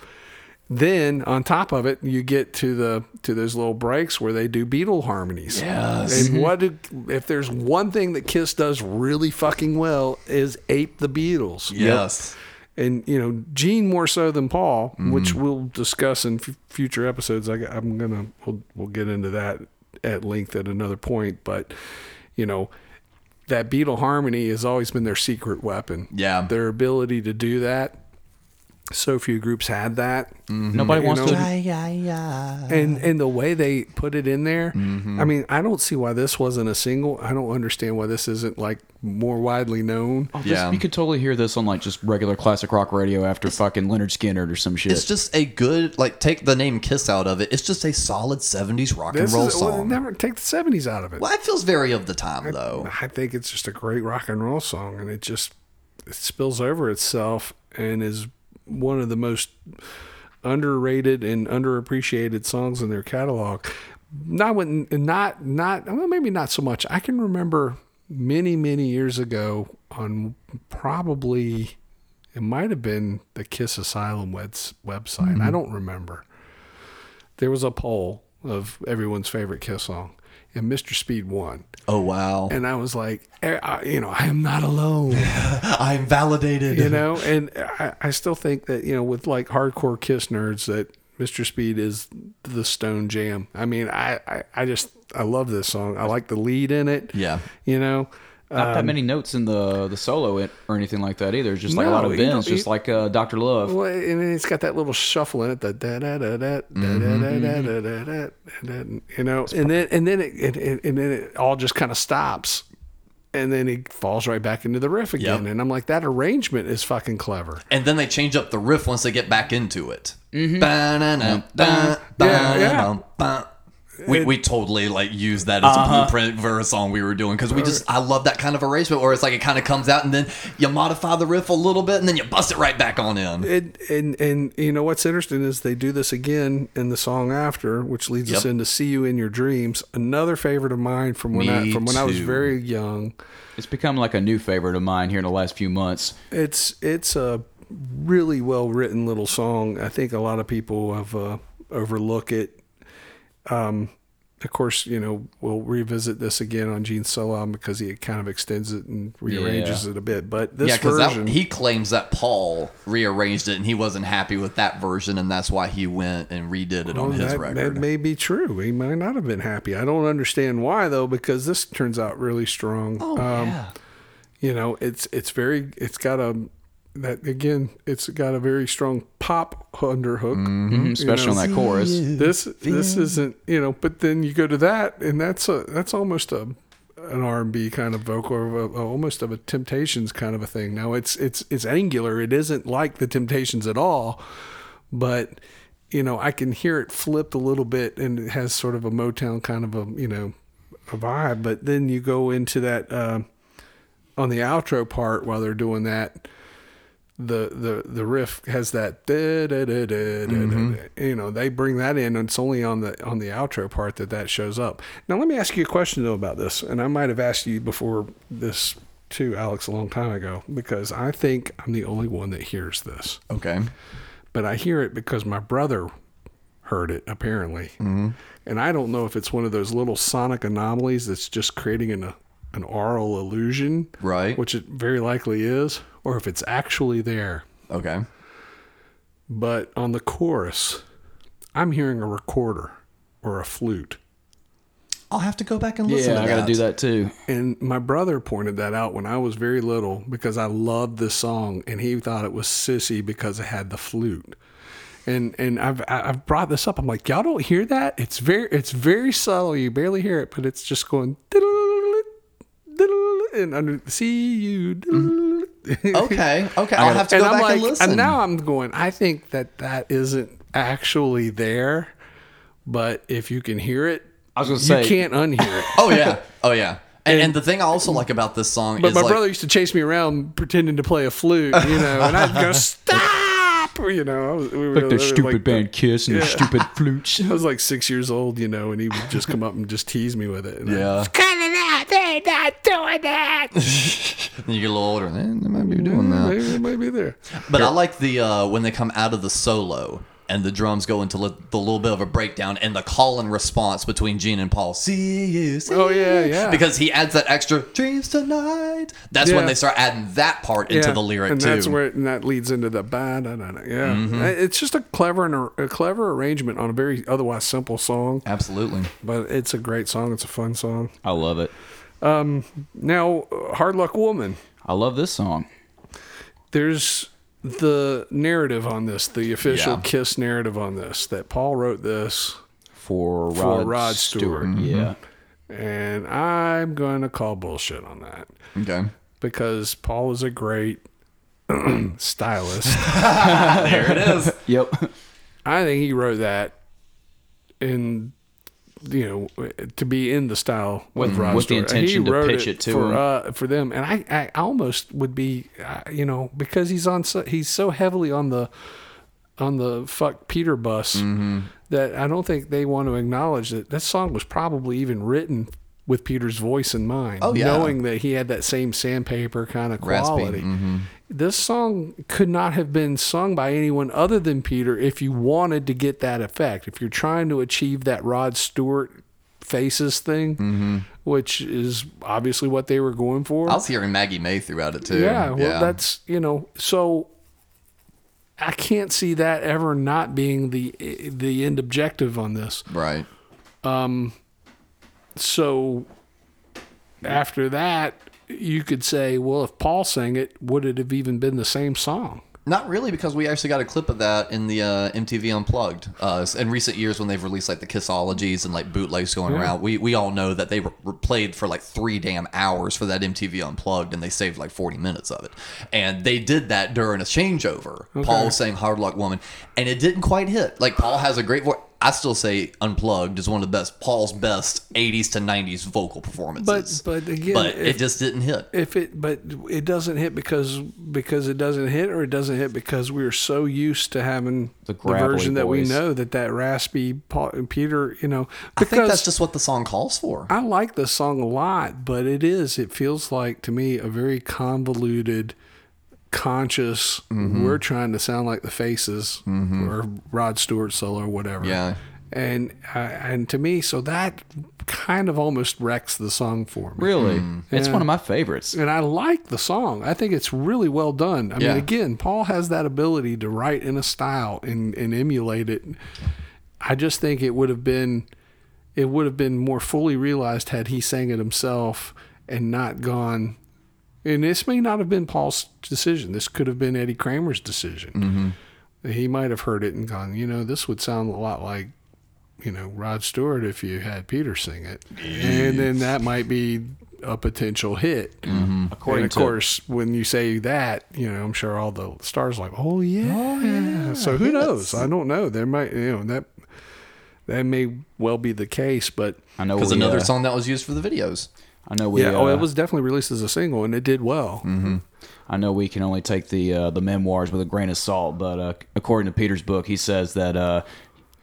then on top of it, you get to the to those little breaks where they do Beatle harmonies. Yes. And mm-hmm. what do, if there's one thing that Kiss does really fucking well is ape the Beatles. Yes. And you know, Gene more so than Paul, Mm-hmm. which we'll discuss in f- future episodes. I, am gonna we'll, we'll get into that at length at another point, but you know. That Beatle harmony has always been their secret weapon. Yeah. Their ability to do that. So few groups had that. Mm-hmm. Nobody You wants know? to. and and the way they put it in there mm-hmm. i mean i don't see why this wasn't a single i don't understand why this isn't like more widely known oh, This- Yeah. you could totally hear this on like just regular classic rock radio after fucking Lynyrd Skynyrd or some shit. It's just a good like take the name Kiss out of it. It's just a solid '70s rock and roll is well, song. never take the 70s out of it well, it feels very of the time though. i think it's just a great rock and roll song and it just it spills over itself and is one of the most underrated and underappreciated songs in their catalog. Not when not not well maybe not so much. I can remember many many years ago on probably it might have been the kiss asylum webs, website. I mm-hmm. don't remember. There was a poll of everyone's favorite kiss song and mr speed won. Oh wow, and i was like eh, I- you know i am not alone. I'm validated. you know and I, I still think that you know with like hardcore kiss nerds that mr speed is the stone jam. I mean i i, I just i love this song. I like the lead in it. Yeah. you know not that many notes in the the solo it, or anything like that either. It's just like a lot of bends, just like uh, Doctor Love. well, and it's got that little shuffle in it, the da da da da da da da da da da da da, you know, and then and then it, it, it and then it all just kind of stops, and then he falls right back into the riff again, Yep. and I'm like, that arrangement is fucking clever. And then they change up the riff once they get back into it. Mm-hmm. Ba-na-na, Yeah, yeah. Ba-na-na-ba. We, we totally like use that as a blueprint for a song we were doing because we just I love that kind of arrangement where it's like it kind of comes out and then you modify the riff a little bit and then you bust it right back on in. And, and and you know what's interesting is they do this again in the song after, which leads us Yep. into "See You in Your Dreams," another favorite of mine from when I from when I was very young. It's become like a new favorite of mine here in the last few months. It's it's a really well written little song. I think a lot of people have uh, overlook it. Um, of course, you know we'll revisit this again on Gene's solo album because he kind of extends it and rearranges it a bit. But this yeah, version, he claims that Paul rearranged it and he wasn't happy with that version and that's why he went and redid it on his that, record. That may be true. He might not have been happy. I don't understand why though, because this turns out really strong. oh Um, yeah. You know, it's it's very it's got a that again, it's got a very strong pop underhook. Mhm, especially know. on that chorus. This this isn't you know, but then you go to that and that's a that's almost a an R and B kind of vocal, or a, a- almost of a Temptations kind of a thing. Now it's it's it's angular. It isn't like the Temptations at all, but you know I can hear it flipped a little bit, and it has sort of a Motown kind of a you know a vibe. But then you go into that uh, on the outro part while they're doing that. The, the the riff has that da, da, da, da, da, da, mm-hmm. da. you know they bring that in and it's only on the on the outro part that that shows up now let me ask you a question though about this and i might have asked you before this too alex a long time ago because i think i'm the only one that hears this Okay. but I hear it because my brother heard it apparently, mm-hmm. and I don't know if it's one of those little sonic anomalies that's just creating an an aural illusion, Right. Which it very likely is, or if it's actually there. Okay. But on the chorus, I'm hearing a recorder or a flute. I'll have to go back and listen Yeah, to I got to do that too. And my brother pointed that out when I was very little because I loved this song and he thought it was sissy because it had the flute. And and I've I- I've brought this up. I'm like, y'all don't hear that? It's very it's very subtle. You barely hear it, but it's just going. And under see you. Mm-hmm. Okay, okay. I'll have to and go I'm back like, and listen. And now I'm going. I think that that isn't actually there, but if you can hear it, I was gonna say- you can't unhear it. oh yeah, oh yeah. And, and the thing I also like about this song But is my like, brother used to chase me around pretending to play a flute, you know, and I'd go stop, you know. I was, we were Like the stupid like- band Kiss and Yeah. the stupid flutes. I was like six years old, you know, and he would just come up and just tease me with it. And I- yeah. Cut it out. They're not doing that. And you get a little older, eh, they might be doing that. maybe it might be there. But I like the uh, when they come out of the solo and the drums go into li- the little bit of a breakdown and the call and response between Gene and Paul. See you. See Oh, yeah, you." yeah. Because he adds that extra dreams tonight. That's when Yeah. they start adding that part into Yeah, the lyric and too. that's where and that leads into the ba da da da. Yeah, Mhm. it's just a clever and a, a clever arrangement on a very otherwise simple song. Absolutely, but it's a great song. It's a fun song. I love it. Um, now, Hard Luck Woman. I love this song. There's the narrative on this, the official Yeah. Kiss narrative on this, that Paul wrote this for for Rod Rod Stewart. Stewart, yeah. and I'm going to call bullshit on that. Okay. Because Paul is a great stylist. There it is. Yep. I think he wrote that in you know to be in the style With- Rod with the intention he to wrote pitch it to for uh, for them, and I, I almost would be uh, you know because he's on so, he's so heavily on the on the fuck Peter bus Mm-hmm. that I don't think they want to acknowledge that that song was probably even written with Peter's voice in mind, Oh, yeah. knowing that he had that same sandpaper kind of quality mhm. this song could not have been sung by anyone other than Peter if you wanted to get that effect. If you're trying to achieve that Rod Stewart faces thing, Mm-hmm. which is obviously what they were going for. I was hearing Maggie May throughout it too. Yeah, well, that's you know, so I can't see that ever not being the the end objective on this. right. Um, so after that, you could say, well, if Paul sang it, would it have even been the same song? Not really, because we actually got a clip of that in the uh, MTV Unplugged. Uh, in recent years, when they've released like the Kissologies and like bootlegs going Yeah. around, we, we all know that they were, played for like three damn hours for that MTV Unplugged, and they saved like forty minutes of it. And they did that during a changeover. Okay. Paul saying "Hard Luck Woman," and it didn't quite hit. Like Paul has a great voice. I still say Unplugged is one of the best Paul's best '80s to '90s vocal performances. But but again, but it just didn't hit. If it, but it doesn't hit because because it doesn't hit, or it doesn't hit because we're so used to having the, gravelly version that we know that that raspy Paul, Peter, you know. I think that's just what the song calls for. I like the song a lot, but it is. It feels like to me a very convoluted, conscious. Mhm. We're trying to sound like the Faces Mhm. or Rod Stewart solo or whatever. Yeah. And uh, and to me, so that kind of almost wrecks the song for me. Really? It's Yeah. one of my favorites. And I like the song. I think it's really well done. I Yeah. mean, again, Paul has that ability to write in a style and, and emulate it. I just think it would have been it would have been more fully realized had he sang it himself and not gone and this may not have been Paul's decision. This could have been Eddie Kramer's decision. Mhm. He might have heard it and gone, you know, this would sound a lot like, you know, Rod Stewart if you had Peter sing it. And then that might be a potential hit. Mhm. According and of to- course, when you say that, you know, I'm sure all the stars are like, oh yeah. oh, yeah. So who knows? I don't know. There might, you know, that that may well be the case, but I know Because another uh, song that was used for the videos. I know we. yeah. oh, uh, it was definitely released as a single, and it did well. Mm-hmm. I know we can only take the uh, the memoirs with a grain of salt, but uh, according to Peter's book, he says that uh,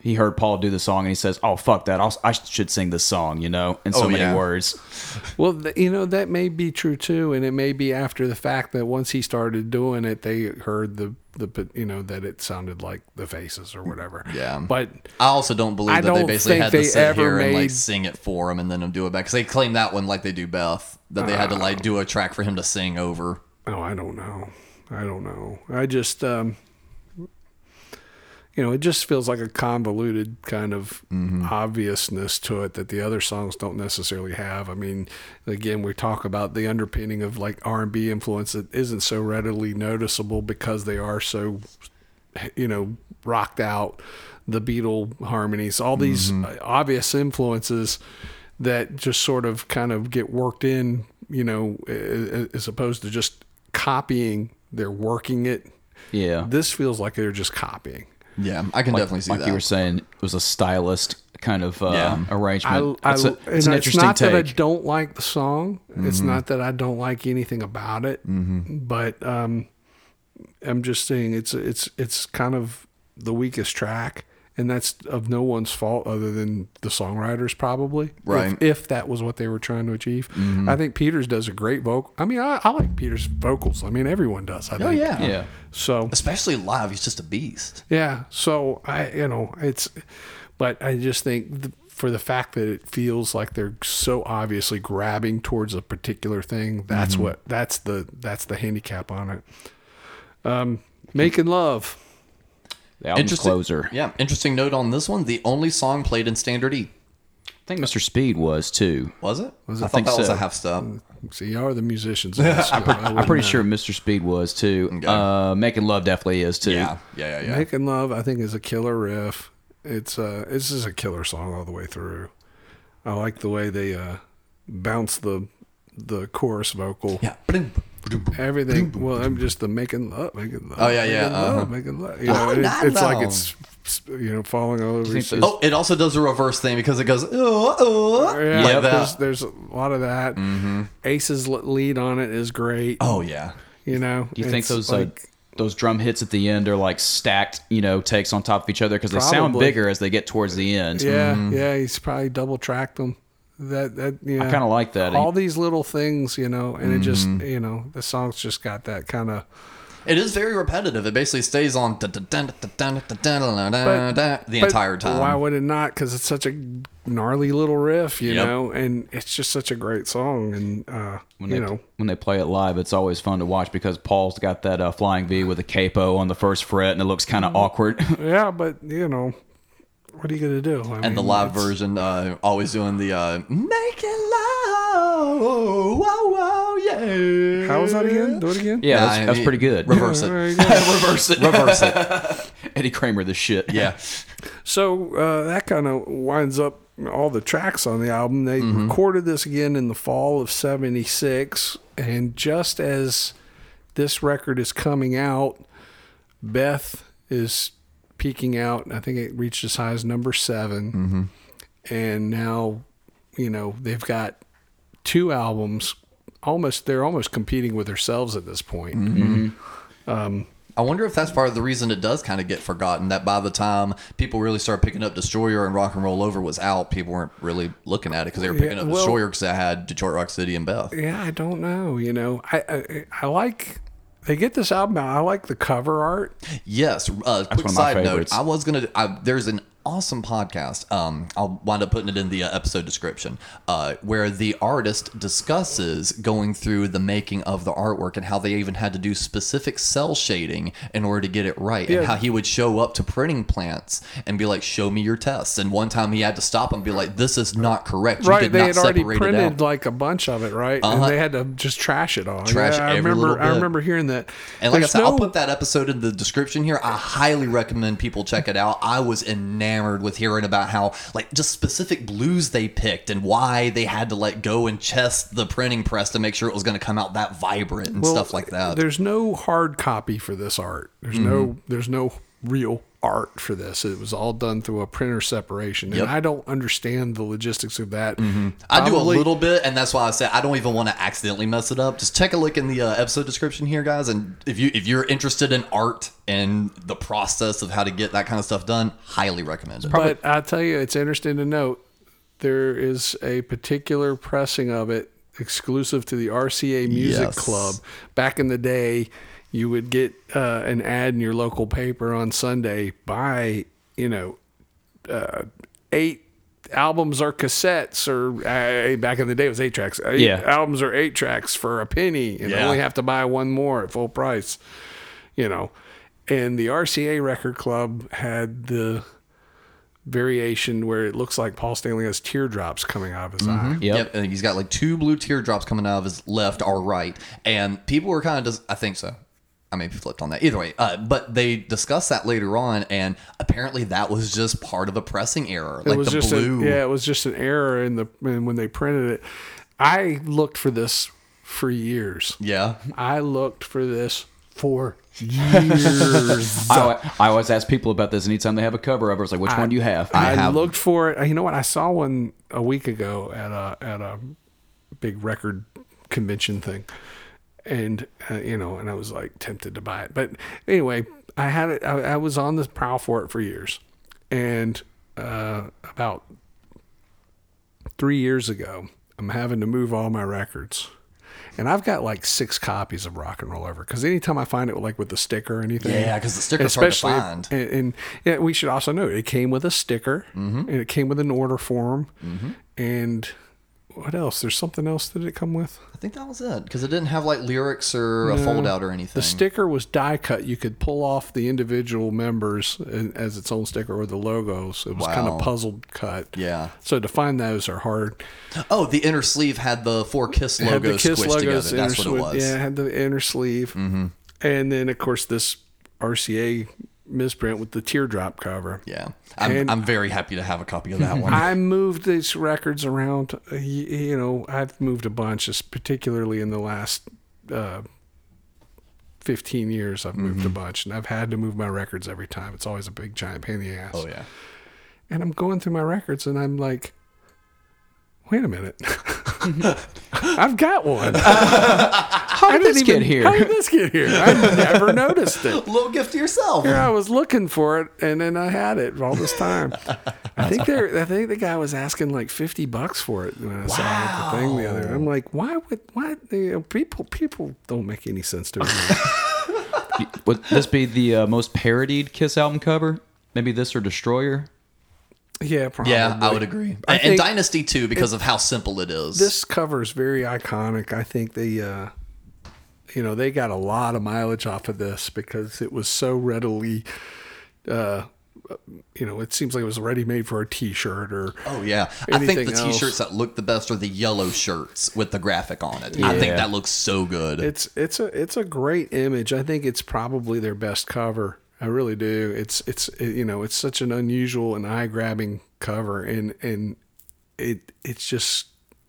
he heard Paul do the song and he says, "Oh fuck that! I'll, I should sing this song," you know, in so Oh, many yeah. words. Well, th- you know that may be true too, and it may be after the fact that once he started doing it, they heard the the you know that it sounded like the Faces or whatever. Yeah, but I also don't believe I that they don't basically think had to sit ever here and like sing it for him and then do it back because they claim that one like they do Beth that they had to like do a track for him to sing over. Oh, I don't know. I don't know. I just, um, you know, it just feels like a convoluted kind of mm-hmm. obviousness to it that the other songs don't necessarily have. I mean, again, we talk about the underpinning of like R and B influence that isn't so readily noticeable because they are so, you know, rocked out. The Beatle harmonies, all these mm-hmm. obvious influences that just sort of kind of get worked in, you know, as opposed to just copying. They're working it. Yeah. This feels like they're just copying. Yeah, I can like, definitely see like that. you were saying, it was a stylist kind of uh, Yeah. Arrangement. I, It's, a, and it's an it's interesting not that I don't like the song. It's Mm-hmm. not that I don't like anything about it. But um, I'm just saying it's it's it's kind of the weakest track, and that's of no one's fault other than the songwriters, probably. if- Right. If, that was what they were trying to achieve. Mm-hmm. I think Peters does a great vocal. I mean, I, I like Peters' vocals. I mean, everyone does. I oh think. yeah, yeah. So Especially live, he's just a beast. yeah. So I, you know, it's, but I just think th- for the fact that it feels like they're so obviously grabbing towards a particular thing, that's Mm-hmm. what that's the that's the handicap on it. Um, making love. The album's Interesting. closer. Yeah, interesting note on this one: the only song played in standard E. I think Mr. Speed was too. Was it? Was I it? thought that was so. a half step. See, y'all are the musicians. of this. I I'm wouldn't pretty know. sure Mr. Speed was too. Okay. Uh, Making Love definitely is too. Yeah, yeah, yeah, yeah. Making love, I think, is a killer riff. It's uh, this is a killer song all the way through. I like the way they uh, bounce the the chorus vocal. yeah. Everything. Well, I'm just the making love, making love. Oh, yeah, yeah, making love, uh-huh. making love. You know, Oh, it- not it's like it's you know falling all over. think It's those- just- Oh, it also does a reverse thing because it goes oh, oh, yeah, like there's, that. there's a lot of that. Ace's lead on it is great. Oh yeah. you know. Do you think those like, uh, those drum hits at the end are like stacked, you know, takes on top of each other because they sound bigger as they get towards the end? yeah, yeah, he's probably double tracked them. That that you know, I kind of like that. all these little things, you know, and it just Mm-hmm. you know the song's just got that kind of. It is very repetitive. It basically stays on the entire time. Why would it not? Because it's such a gnarly little riff, you Yep. know, and it's just such a great song, and uh, when you they, know, when they play it live, it's always fun to watch because Paul's got that uh, flying V with a capo on the first fret, and it looks kind of awkward. yeah, but you know, what are you gonna do? I and the live it's- version, uh, always doing the uh, making love, whoa, whoa, yeah. How was that again? Do it again. yeah, Nah, that's, that's pretty good. Reverse it. There go. Reverse it. Reverse it. Eddie Kramer, the shit. Yeah. So uh, that kind of winds up all the tracks on the album. They Mm-hmm. recorded this again in the fall of '76, and just as this record is coming out, Beth is peaking out. I think it reached as high as number 7 Mm-hmm. and now, you know, they've got two albums. Almost, they're almost competing with themselves at this point. Mm-hmm. I wonder if that's part of the reason it does kind of get forgotten. That by the time people really started picking up Destroyer and Rock and Roll Over was out, people weren't really looking at it because they were picking Yeah, up well- Destroyer because they had Detroit Rock City and Beth. Yeah, I don't know. You know, I I, I like they get this album out. I like the cover art. Yes. Uh, quick one side note. I was gonna. I, there's an awesome podcast. Um, I'll wind up putting it in the uh, episode description, uh, where the artist discusses going through the making of the artwork and how they even had to do specific cell shading in order to get it right, Yeah. and how he would show up to printing plants and be like, "Show me your tests." And one time he had to stop and be like, "This is not correct. You right, did they not had already separate it printed out." like a bunch of it, right? Uh-huh. And they had to just trash it all. Trash yeah, I every remember. I remember hearing that. And like I said, I'll put that episode in the description here. I highly recommend people check it out. I was enamored with hearing about how like just specific blues they picked and why they had to let go and chest the printing press to make sure it was going to come out that vibrant and well, stuff like that. There's no hard copy for this art. There's no. Mm-hmm. There's no real art for this. It was all done through a printer separation, Yep. and I don't understand the logistics of that. I do a little bit, and that's why I said I don't even want to accidentally mess it up. Just take a look in the uh, episode description here, guys. And if you if you're interested in art and the process of how to get that kind of stuff done, highly recommend it. But I'll tell you, it's interesting to note there is a particular pressing of it exclusive to the RCA Music Yes. Club. Back in the day, you would get uh, an ad in your local paper on Sunday buy, you know, uh, eight albums or cassettes or uh, back in the day it was eight tracks eight Yeah. albums or eight tracks for a penny and Yeah. only have to buy one more at full price you know and the RCA record club had the variation where it looks like Paul Stanley has teardrops coming out of his eye. Yep. Yep, and he's got like two blue teardrops coming out of his left or right, and people were kind of just, I think so. I may be flipped on that. Either way, uh, but they discussed that later on, and apparently that was just part of a pressing error. It like was the just blue. A, yeah, it was just an error in the in when they printed it. I looked for this for years. Yeah. I looked for this for years. I, I always ask people about this anytime they have a cover of it. It's like, which one do you have? I, have looked for it. You know what? I saw one a week ago at a at a big record convention thing, and uh, you know, and I was like tempted to buy it. But anyway, I had it. I, I was on the prowl for it for years, and uh, about three years ago, I'm having to move all my records. And I've got like six copies of Rock and Roll Over because anytime I find it like with the sticker or anything, yeah, because the sticker's hard to find. And, and yeah, we should also note it came with a sticker Mm-hmm. and it came with an order form. And what else? There's something else that it come with. I think that was it because it didn't have like lyrics or a No. fold out or anything. The sticker was die cut. You could pull off the individual members as its own sticker or the logos. It was kind of puzzled cut. Yeah. So to find those are hard. Oh, the inner sleeve had the four Kiss It had logos the Kiss logos. That's what it was. Yeah, it had the inner sleeve. Mm-hmm. And then, of course, this RCA misprint with the teardrop cover. Yeah. I'm, And- I'm very happy to have a copy of that one. I moved these records around. uh, You know, I've moved a bunch, just particularly in the last uh, 15 years. I've moved Mm-hmm. a bunch, and I've had to move my records every time. It's always a big giant pain in the ass. oh, yeah. And I'm going through my records, and I'm like, wait a minute. I've got one. How did this get here? How did this get here? I never noticed it. little gift to yourself. Here I was looking for it, and then I had it all this time. I think they I think the guy was asking like fifty bucks for it when I wow. saw the thing the other. I'm like, why would why you know, people people don't make any sense to me. Would this be the uh, most parodied Kiss album cover? Maybe this or Destroyer? Yeah, probably. Yeah, I would agree. I and, and Dynasty too, because of how simple it is. This cover is very iconic. I think they, uh, you know, they got a lot of mileage off of this because it was so readily. Uh, you know, it seems like it was ready made for a T-shirt or Oh yeah, I think the else. T-shirts that look the best are the yellow shirts with the graphic on it. I think that looks so good. It's it's a it's a great image. I think it's probably their best cover. I really do. It's it's it, you know it's such an unusual and eye grabbing cover, and and it it's just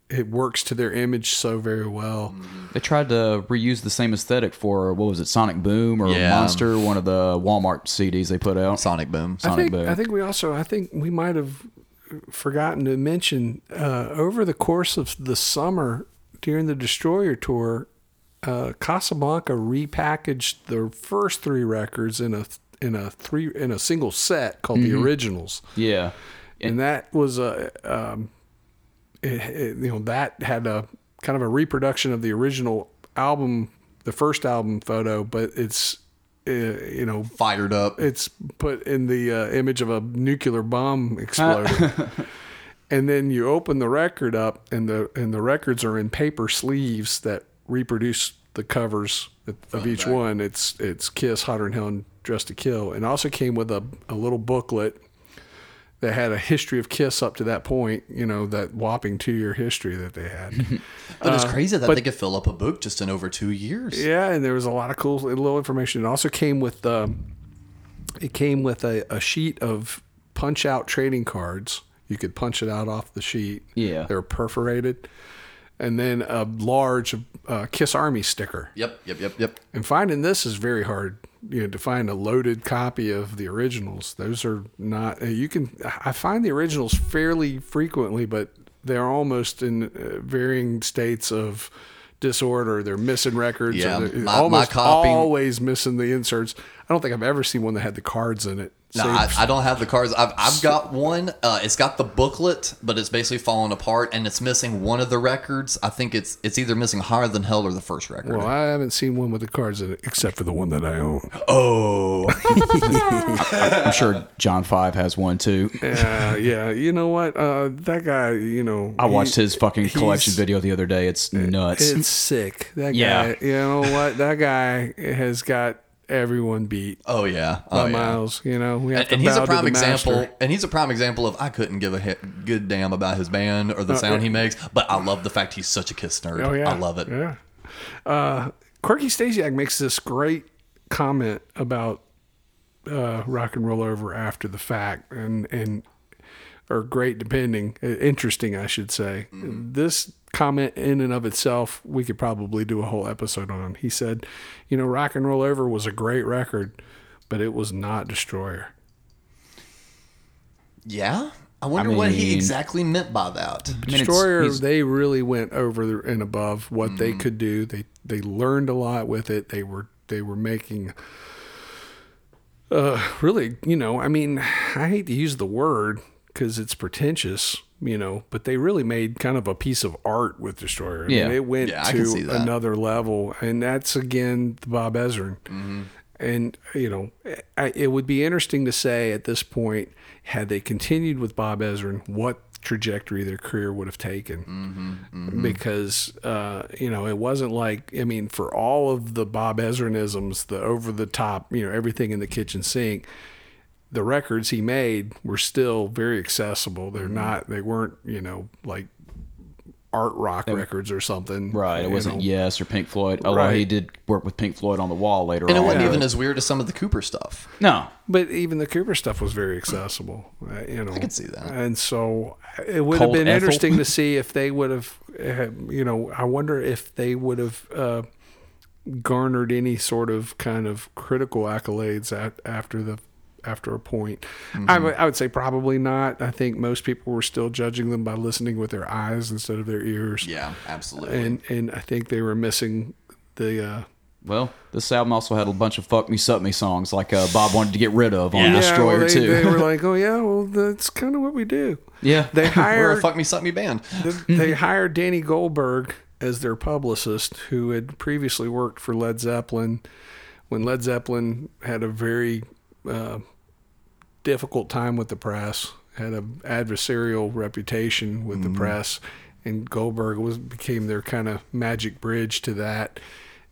it works to their image so very well. They tried to reuse the same aesthetic for what was it, Sonic Boom or Yeah. Monster, one of the Walmart CDs they put out. Sonic Boom. I Sonic think Boom. I think we also I think we might have forgotten to mention uh, over the course of the summer during the Destroyer tour, uh, Casablanca repackaged the first three records in a in a three in a single set called the Originals, yeah. and that was a um, it, it- you know that had a kind of a reproduction of the original album, the first album photo, but it's uh, you know Fired up. it's put in the uh, image of a nuclear bomb exploding. and then you open the record up and the and the records are in paper sleeves that reproduce the covers of each one. It's it's Kiss, Hotter Than Hell, and Dressed to Kill, and also came with a, a little booklet that had a history of Kiss up to that point. You know that whopping two year history that they had. But it's crazy that but- they could fill up a book just in over two years. Yeah, and there was a lot of cool little information. It also came with um, it came with a, a sheet of punch out trading cards. You could punch it out off the sheet. Yeah. they were perforated, and then a large uh, Kiss Army sticker. Yep, yep, yep, yep. And finding this is very hard. You know, to find a loaded copy of the originals. Those are not. uh, You can. I find the originals fairly frequently, but they're almost in uh, varying states of disorder. They're missing records. or Yeah, my- my copy- always missing the inserts. I don't think I've ever seen one that had the cards in it. No, I, I don't have the cards. I've, I've got one. Uh, it's got the booklet, but it's basically falling apart, and it's missing one of the records. I think it's it's either missing Higher Than Hell or the first record. well, I haven't seen one with the cards in it, except for the one that I own. oh, I'm sure John Five has one too. Yeah, yeah. You know what? Uh, that guy. You know, I watched his fucking collection video the other day. It's nuts. It's sick. That Yeah. guy. You know what? That guy has got everyone beat oh yeah, by oh yeah. miles. You know, we have And, to and he's a prime example. master. And he's a prime example of I couldn't give a hit, good damn about his band or the sound he makes, but I love the fact he's such a Kiss nerd. Oh yeah, I love it. Yeah. Uh, Corky Stasiak makes this great comment about uh, rock and roll over after the fact, and and or great depending, uh, interesting, I should say. This comment in and of itself, we could probably do a whole episode on. He said, you know, rock and roll over was a great record, but it was not Destroyer. Yeah. I wonder what he exactly meant by that. I mean, it's- Destroyer, they really went over and above what they could do. They they learned a lot with it. They were they were making uh really, you know, I mean, I hate to use the word cuz it's pretentious, you know, but they really made kind of a piece of art with Destroyer. I mean, Yeah. it went Yeah, I can see to another level and that's again Bob Ezrin. Mm-hmm. And you know, I, it would be interesting to say at this point, had they continued with Bob Ezrin, what trajectory their career would have taken. Mm-hmm, Because uh, you know, it wasn't like I mean, for all of the Bob Ezrinisms, the over the top, you know, everything in the kitchen sink. The records he made were still very accessible. Mm-hmm. They're not. They weren't. You know, like art rock records or something. Right. It wasn't know. Yes or Pink Floyd. Although Right. he did work with Pink Floyd on the wall later And it wasn't Yeah. even as weird as some of the Cooper stuff. No. But even the Cooper stuff was very accessible. Uh, you know, I could see that. And so it would have been Ethel. interesting to see if they would have, uh, you know, I wonder if they would have uh, garnered any sort of kind of critical accolades at, after the after a point. I, would- I would say probably not. I think most people were still judging them by listening with their eyes instead of their ears. Yeah, absolutely. And and I think they were missing the. Uh, Well, this album also had a bunch of "fuck me, suck me" songs, like uh, Bob wanted to get rid of on yeah, Destroyer well, they, too. they were like, oh yeah, well that's kind of what we do. yeah, They We're hired a fuck me, suck me band. they hired Danny Goldberg as their publicist, who had previously worked for Led Zeppelin when Led Zeppelin had a very uh, difficult time with the press, had an adversarial reputation with the press, and Goldberg was became their kind of magic bridge to that.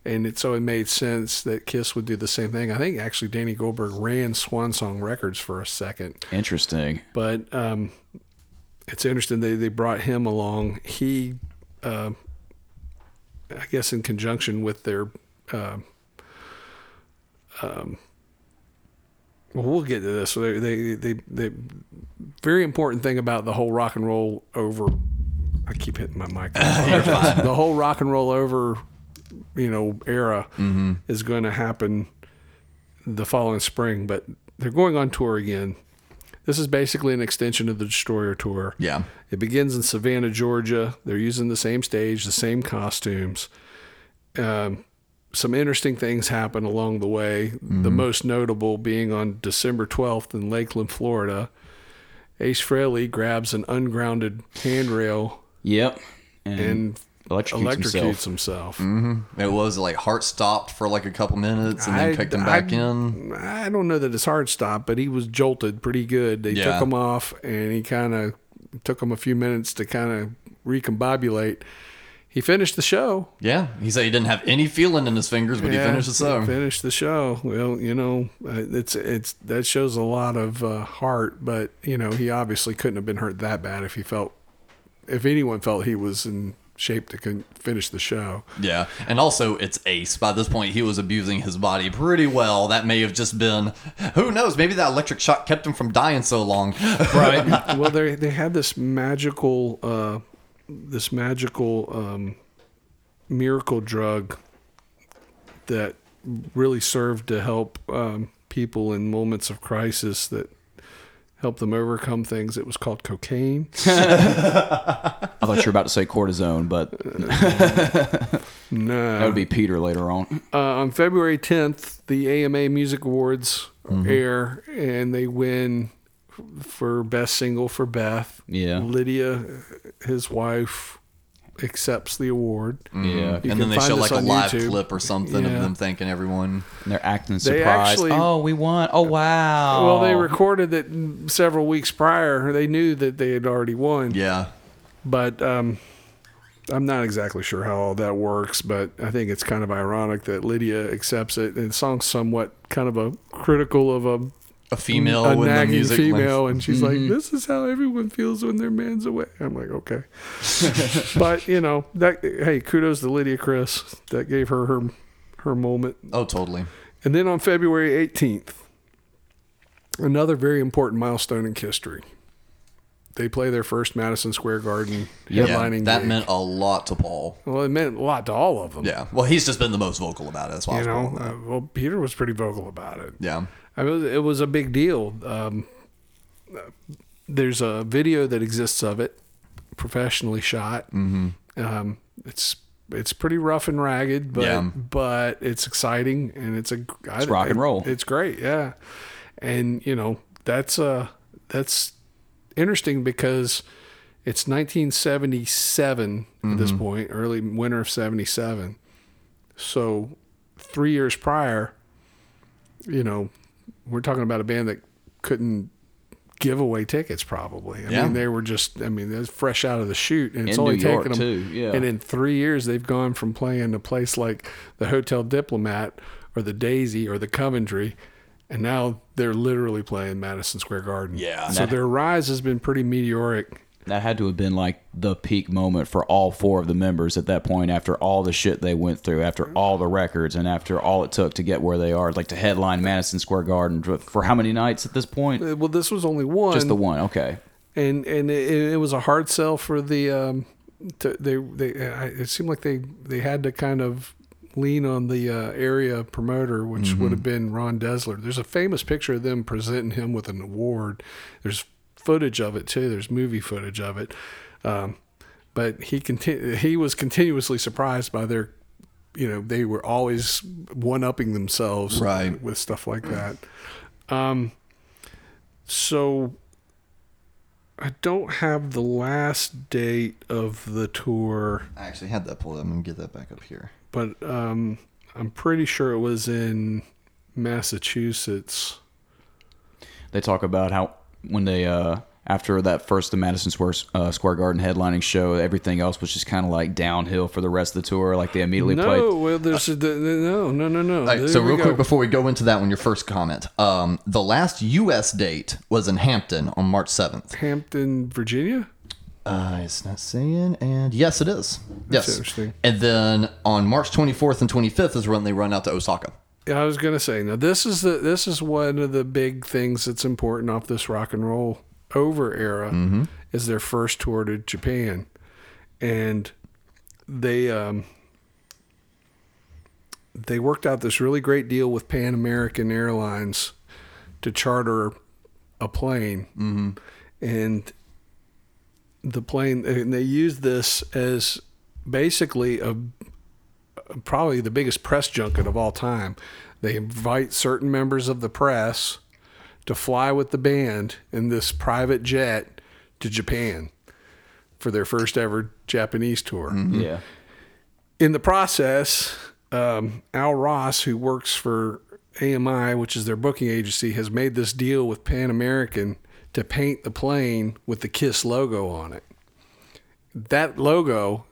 And it, so it made sense that Kiss would do the same thing. I think actually Danny Goldberg ran Swan Song Records for a second interesting. but um, it's interesting they, they brought him along. He, uh, I guess, in conjunction with their, uh, um, well, we'll get to this. So they, they, they, they, very important thing about the whole rock and roll over. I keep hitting my mic. the whole rock and roll over, you know, era is going to happen the following spring, but they're going on tour again. This is basically an extension of the Destroyer tour. Yeah. It begins in Savannah, Georgia. They're using the same stage, the same costumes. Um, some interesting things happen along the way. The mm-hmm. most notable being on December 12th in Lakeland, Florida. Ace Frehley grabs an ungrounded handrail Yep, and, and electrocutes, electrocutes himself. himself. Mm-hmm. It was like heart stopped for like a couple minutes and then I- kicked him I- back in. I don't know that his heart stopped, but he was jolted pretty good. They Yeah. took him off, and he kind of took him a few minutes to kind of recombobulate. He finished the show. Yeah. He said he didn't have any feeling in his fingers, but he finished the show. Finished the show. Well, you know, it's it's that shows a lot of uh, heart, but you know, he obviously couldn't have been hurt that bad if he felt, if anyone felt he was in shape to con- finish the show. Yeah. And also, it's Ace. By this point, he was abusing his body pretty well. That may have just been, who knows, maybe that electric shock kept him from dying so long. Right. well, they they had this magical, uh, this magical um, miracle drug that really served to help um, people in moments of crisis that helped them overcome things. It was called cocaine. I thought you were about to say cortisone, but No, that would be Peter later on. uh, on February 10th, the AMA Music Awards air, and they win for best single for Beth. Yeah. Lydia, his wife, accepts the award. Yeah, You and can then they find show like a live YouTube. clip or something Yeah. of them thanking everyone. and they're acting They surprised. actually- oh, we won! Oh, wow! Well, they recorded it several weeks prior. They knew that they had already won. Yeah. But um, I'm not exactly sure how all that works, but I think it's kind of ironic that Lydia accepts it. And the song's somewhat kind of a critical of a A female a with the nagging music. female, and she's Mm-hmm. like, "This is how everyone feels when their man's away." I'm like, "Okay," but you know that. Hey, kudos to Lydia Criss. That gave her her her moment. Oh, totally. And then on February 18th, another very important milestone in history. They play their first Madison Square Garden Yeah, headlining. that gig. meant a lot to Paul. well, it meant a lot to all of them. Yeah. Well, he's just been the most vocal about it. That's why I you know. Uh, well, Peter was pretty vocal about it. Yeah. I mean, it was a big deal. Um, there's a video that exists of it, professionally shot. Mm-hmm. Um, it's it's pretty rough and ragged, but Yeah. but it's exciting and it's a It's rock and roll. It's great, yeah. And you know that's uh that's interesting because it's 1977 at this Mm-hmm. point, early winter of 77. So three years prior, you know, we're talking about a band that couldn't give away tickets probably. I Yeah. mean, they were just, I mean, they're fresh out of the chute and it's In only New taken them. too, yeah. And in three years, they've gone from playing a place like the Hotel Diplomat or the Daisy or the Coventry. And now they're literally playing Madison Square Garden. Yeah. So their rise has been pretty meteoric. That had to have been like the peak moment for all four of the members at that point after all the shit they went through, after all the records, and after all it took to get where they are, like to headline Madison Square Garden for how many nights at this point? Uh, Well, this was only one. Just the one, okay. and and it, it was a hard sell for the um to, they they it seemed like they they had to kind of lean on the uh, area promoter which would have been Ron Delsener. There's a famous picture of them presenting him with an award. There's footage of it too. There's movie footage of it. Um, but he conti- he was continuously surprised by their you know they were always one upping themselves Right. with stuff like that. Um so I don't have the last date of the tour, I actually had that pulled up. I'm going to get that back up here. But um, I'm pretty sure it was in Massachusetts. They talk about how when they uh after that first the Madison Square uh, Square Garden headlining show, everything else was just kind of like downhill for the rest of the tour. Like they immediately No, played. well, there's a, no, no, no, no. All right, There so real go. quick before we go into that one, your first comment. Um, the last U.S. date was in Hampton on March 7th. Hampton, Virginia. Uh, it's not saying, and yes, it is. yes, interesting. And then on March 24th and 25th is when they run out to Osaka. Yeah, I was gonna say now this is the this is one of the big things that's important off this rock and roll over era is their first tour to Japan, and they um they worked out this really great deal with Pan American Airlines to charter a plane, mm-hmm. and the plane and they used this as basically a probably the biggest press junket of all time. They invite certain members of the press to fly with the band in this private jet to Japan for their first ever Japanese tour. Yeah. In the process, um, Al Ross, who works for AMI, which is their booking agency, has made this deal with Pan American to paint the plane with the Kiss logo on it. That logo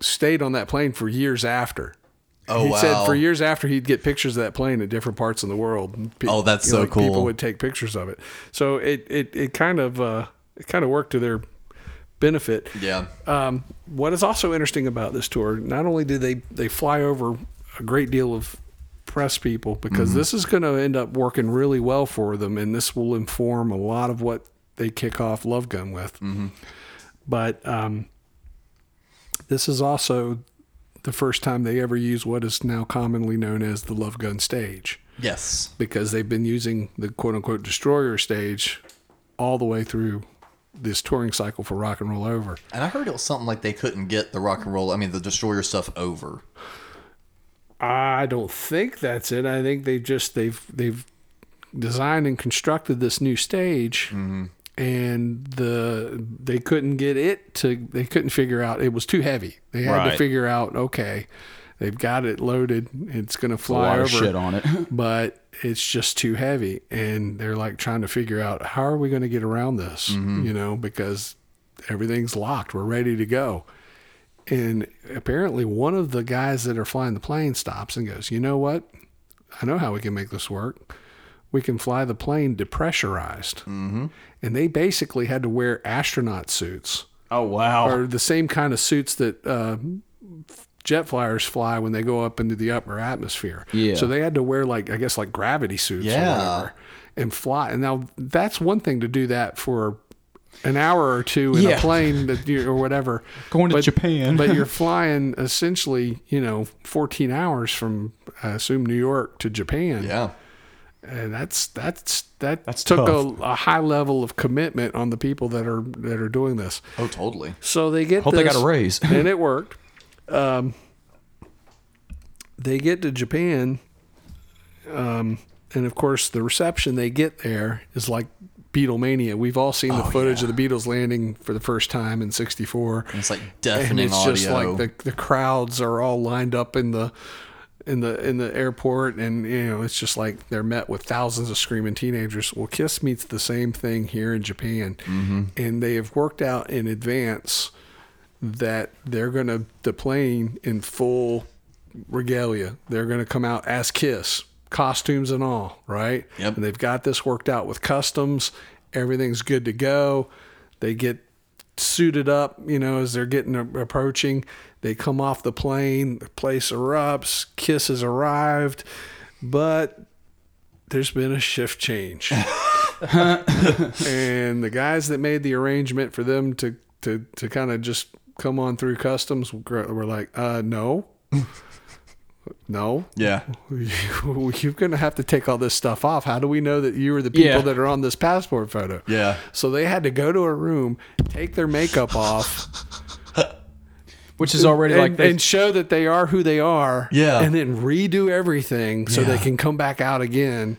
stayed on that plane for years after. Oh, he said for years after he'd get pictures of that plane at different parts of the world. Pe- Oh, that's you know, so like, People would take pictures of it. So it it, it kind of uh, it kind of worked to their benefit. Yeah. Um, what is also interesting about this tour, not only do they they fly over a great deal of press people because Mm-hmm. this is going to end up working really well for them, and this will inform a lot of what they kick off Love Gun with. Mm-hmm. But um, this is also the first time they ever use what is now commonly known as the Love Gun stage Yes. because they've been using the quote unquote destroyer stage all the way through this touring cycle for rock and roll over. And I heard it was something like they couldn't get the rock and roll, I mean, the Destroyer stuff over. I don't think that's it. I think they just they've they've designed and constructed this new stage mm-hmm. and the they couldn't get it to they couldn't figure out it was too heavy. They had to figure out okay, they've got it loaded, it's going to A fly over shit on it. but it's just too heavy. And they're like trying to figure out how are we going to get around this mm-hmm. you know because everything's locked. We're ready to go and apparently one of the guys that are flying the plane stops and goes you know what i know how we can make this work we can fly the plane depressurized mm-hmm. and they basically had to wear astronaut suits Oh wow. or the same kind of suits that uh, jet flyers fly when they go up into the upper atmosphere. Yeah. So they had to wear like I guess like gravity suits or Yeah. whatever and fly. And now that's one thing to do that for an hour or two in Yeah. a plane that you, or whatever. Going to But- Japan. but you're flying essentially, you know, 14 hours from I assume New York to Japan. Yeah. And that's that's that That's took a, a high level of commitment on the people that are that are doing this. Oh, totally. So they get Hope they got a raise. and it worked. Um, they get to Japan, um, and of course the reception they get there is like Beatlemania. We've all seen the Oh, footage of the Beatles landing for the first time in '64. And it's like deafening and it's audio. just like the the crowds are all lined up in the in the in the airport and you know it's just like they're met with thousands of screaming teenagers well kiss meets the same thing here in japan mm-hmm. and they have worked out in advance that they're going to the plane in full regalia they're going to come out as kiss costumes and all right Yep. and they've got this worked out with customs everything's good to go they get suited up, you know, as they're getting approaching. They come off the plane, the place erupts, Kiss has arrived, but there's been a shift change. and the guys that made the arrangement for them to to to kind of just come on through customs were were like, uh, no. No, yeah. you're going to have to take all this stuff off. How do we know that you are the people Yeah. that are on this passport photo? Yeah. So they had to go to a room, take their makeup off, Which is already and, like they, and show that they are who they are. Yeah. And then redo everything so they can come back out again.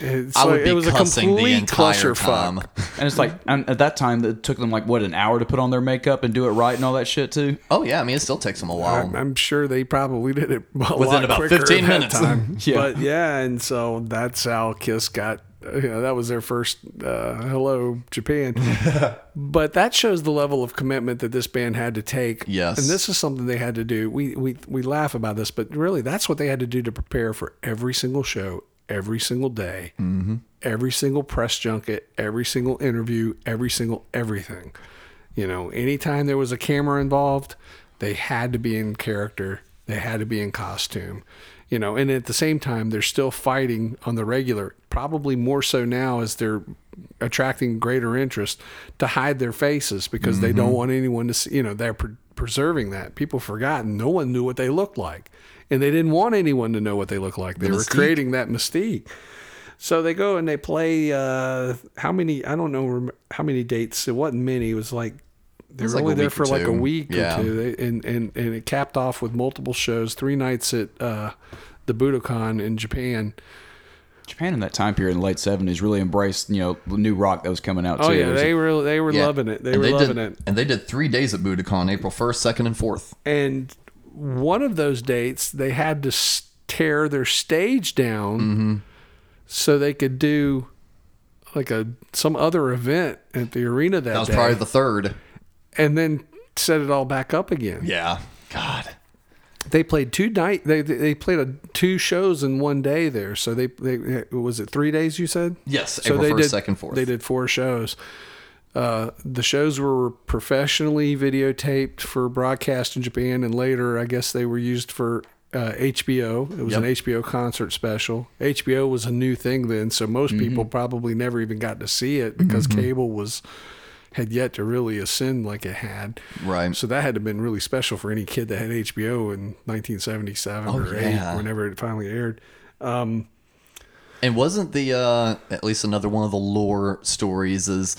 It's I would like- be it was a cussing the complete entire clusterfuck. time. and it's like and at that time it took them like what an hour to put on their makeup and do it right and all that shit too. Oh yeah, I mean it still takes them a while. I'm, I'm sure they probably did it a Within lot about 15 that minutes. Time. Yeah. But yeah, and so that's how Kiss got. You know, that was their first uh, "Hello Japan," but that shows the level of commitment that this band had to take. Yes. and this is something they had to do. We we we laugh about this, but really, that's what they had to do to prepare for every single show, every single day, mm-hmm. every single press junket, every single interview, every single everything. You know, anytime there was a camera involved, they had to be in character. They had to be in costume. You know, and at the same time, they're still fighting on the regular, probably more so now as they're attracting greater interest to hide their faces because they don't want anyone to see, you know, they're pre- preserving that. People forgotten. No one knew what they looked like. And they didn't want anyone to know what they looked like. They were creating that mystique. So they go and they play. Uh, how many? I don't know how many dates. It wasn't many. It was like they were like only there for or like a week Yeah. or two. They, and and and it capped off with multiple shows. Three nights at uh, the Budokan in Japan. Japan in that time period in the late seventies really embraced, you know, the new rock that was coming out Oh too. yeah, they were they were Yeah. loving it. They And were loving did, it. And they did three days at Budokan, April first, second, and fourth. And one of those dates, they had to tear their stage down Mm-hmm. so they could do like a some other event at the arena that, That was day, probably the third. and then set it all back up again. Yeah. God. They played two night. They they played a, two shows in one day there. So they they was it three days? You said Yes, So April they 1st, did 2nd, 4th. They did four shows. Uh, the shows were professionally videotaped for broadcast in Japan, and later, I guess they were used for uh, HBO. It was an HBO concert special. HBO was a new thing then, so most people probably never even got to see it because cable was had yet to really ascend like it had. Right. So that had to have been really special for any kid that had HBO in 1977 Oh, or yeah. 8, whenever it finally aired. And wasn't the uh at least another one of the lore stories is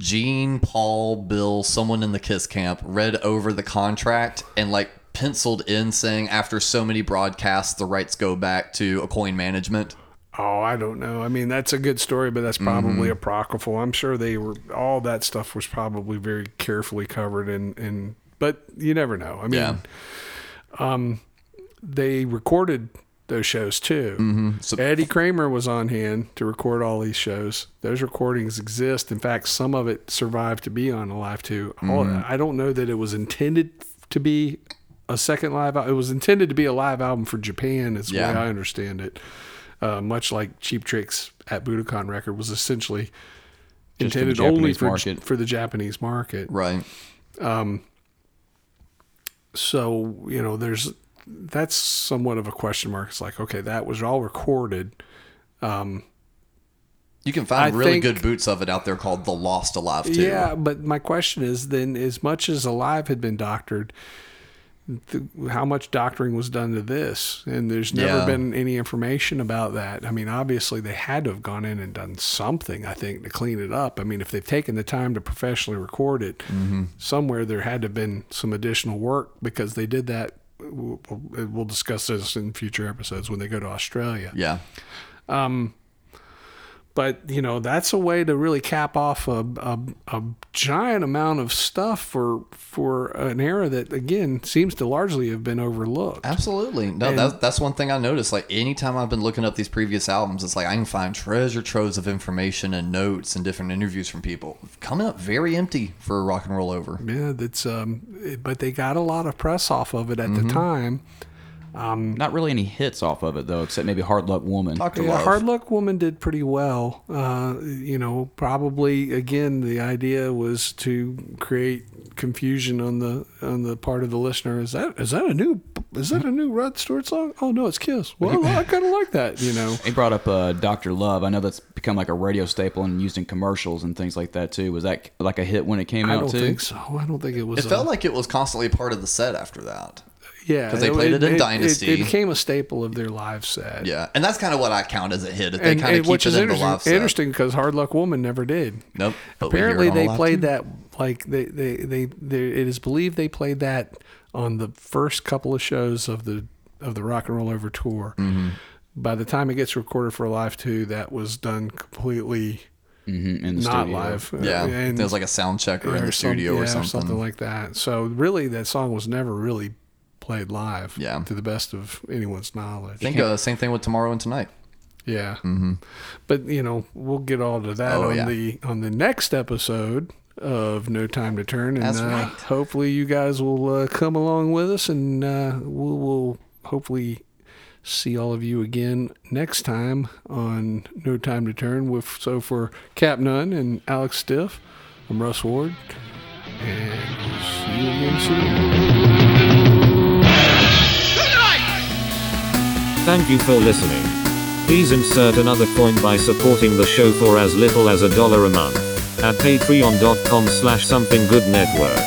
Gene, Paul, Bill, someone in the Kiss camp read over the contract and like penciled in saying after so many broadcasts the rights go back to Aucoin management. Oh, I don't know. I mean, that's a good story, but that's probably mm-hmm. apocryphal. I'm sure they were all that stuff was probably very carefully covered and and but you never know. I mean, Yeah. Um, they recorded those shows too. Mm-hmm. So Eddie Kramer was on hand to record all these shows. Those recordings exist. In fact, some of it survived to be on Alive 2. All- Mm-hmm. I don't know that it was intended to be a second live album. It was intended to be a live album for Japan, is the Yeah. way I understand it. Uh, much like Cheap Trick's at Budokan record was essentially Just for intended only for, market. for the Japanese market. right. so you know, there's that's somewhat of a question mark. It's like, okay, that was all recorded. Um, You can find I really think- good boots of it out there called The Lost Alive too. Yeah, but my question is then, as much as Alive had been doctored, th- how much doctoring was done to this? And there's never Yeah. been any information about that. I mean, obviously they had to have gone in and done something, I think, to clean it up. I mean, if they've taken the time to professionally record it, Mm-hmm. somewhere there had to have been some additional work because they did that. We'll, we'll discuss this in future episodes when they go to Australia Yeah. Um, but you know that's a way to really cap off a, a, a giant amount of stuff for for an era that again seems to largely have been overlooked Absolutely. No, And- that's that's one thing I noticed. Like anytime I've been looking up these previous albums, it's like I can find treasure troves of information and notes and different interviews from people. Coming up very empty for rock and roll over. yeah that's um but they got a lot of press off of it at Mm-hmm. the time Not really any hits off of it though, except maybe Hard Luck Woman. Doctor yeah, Love. Hard Luck Woman did pretty well. Uh, you know, probably again the idea was to create confusion on the on the part of the listener. Is that is that a new is that a new Rod Stewart song? Oh no, it's Kiss. Well, I kind of like that. You know, He brought up uh, Doctor Love. I know that's become like a radio staple and used in commercials and things like that too. Was that like a hit when it came I out too? I don't too? think so. I don't think it was. It a- felt like it was constantly part of the set after that. Yeah, 'cause they played it in Dynasty. It, became a staple of their live set. Yeah, and that's kind of what I count as a hit. If they kind of keep which it is in the live set. interesting because Hard Luck Woman never did. Nope. but we hear it Apparently, they played too. that like they, they they they it is believed they played that on the first couple of shows of the of the Rock and Roll Over tour. Mm-hmm. By the time it gets recorded for live two, that was done completely Mhm, in the not studio. live. Yeah, and, there was like a sound checker in the studio or yeah, something. like that. So really, that song was never really played live. Yeah. to the best of anyone's knowledge. I think uh, same thing with Tomorrow and Tonight. Yeah. But you know, we'll get all to that Mm-hmm. Oh, on yeah. the on the next episode of No Time to Turn, and uh, right. hopefully you guys will uh, come along with us, and uh, we'll, we'll hopefully see all of you again next time on No Time to Turn. With so for Cap Nunn and Alex Stiff, I'm Russ Ward, and we'll see you again soon. Thank you for listening. Please insert another coin by supporting the show for as little as a dollar a month at patreon.com slash something good network.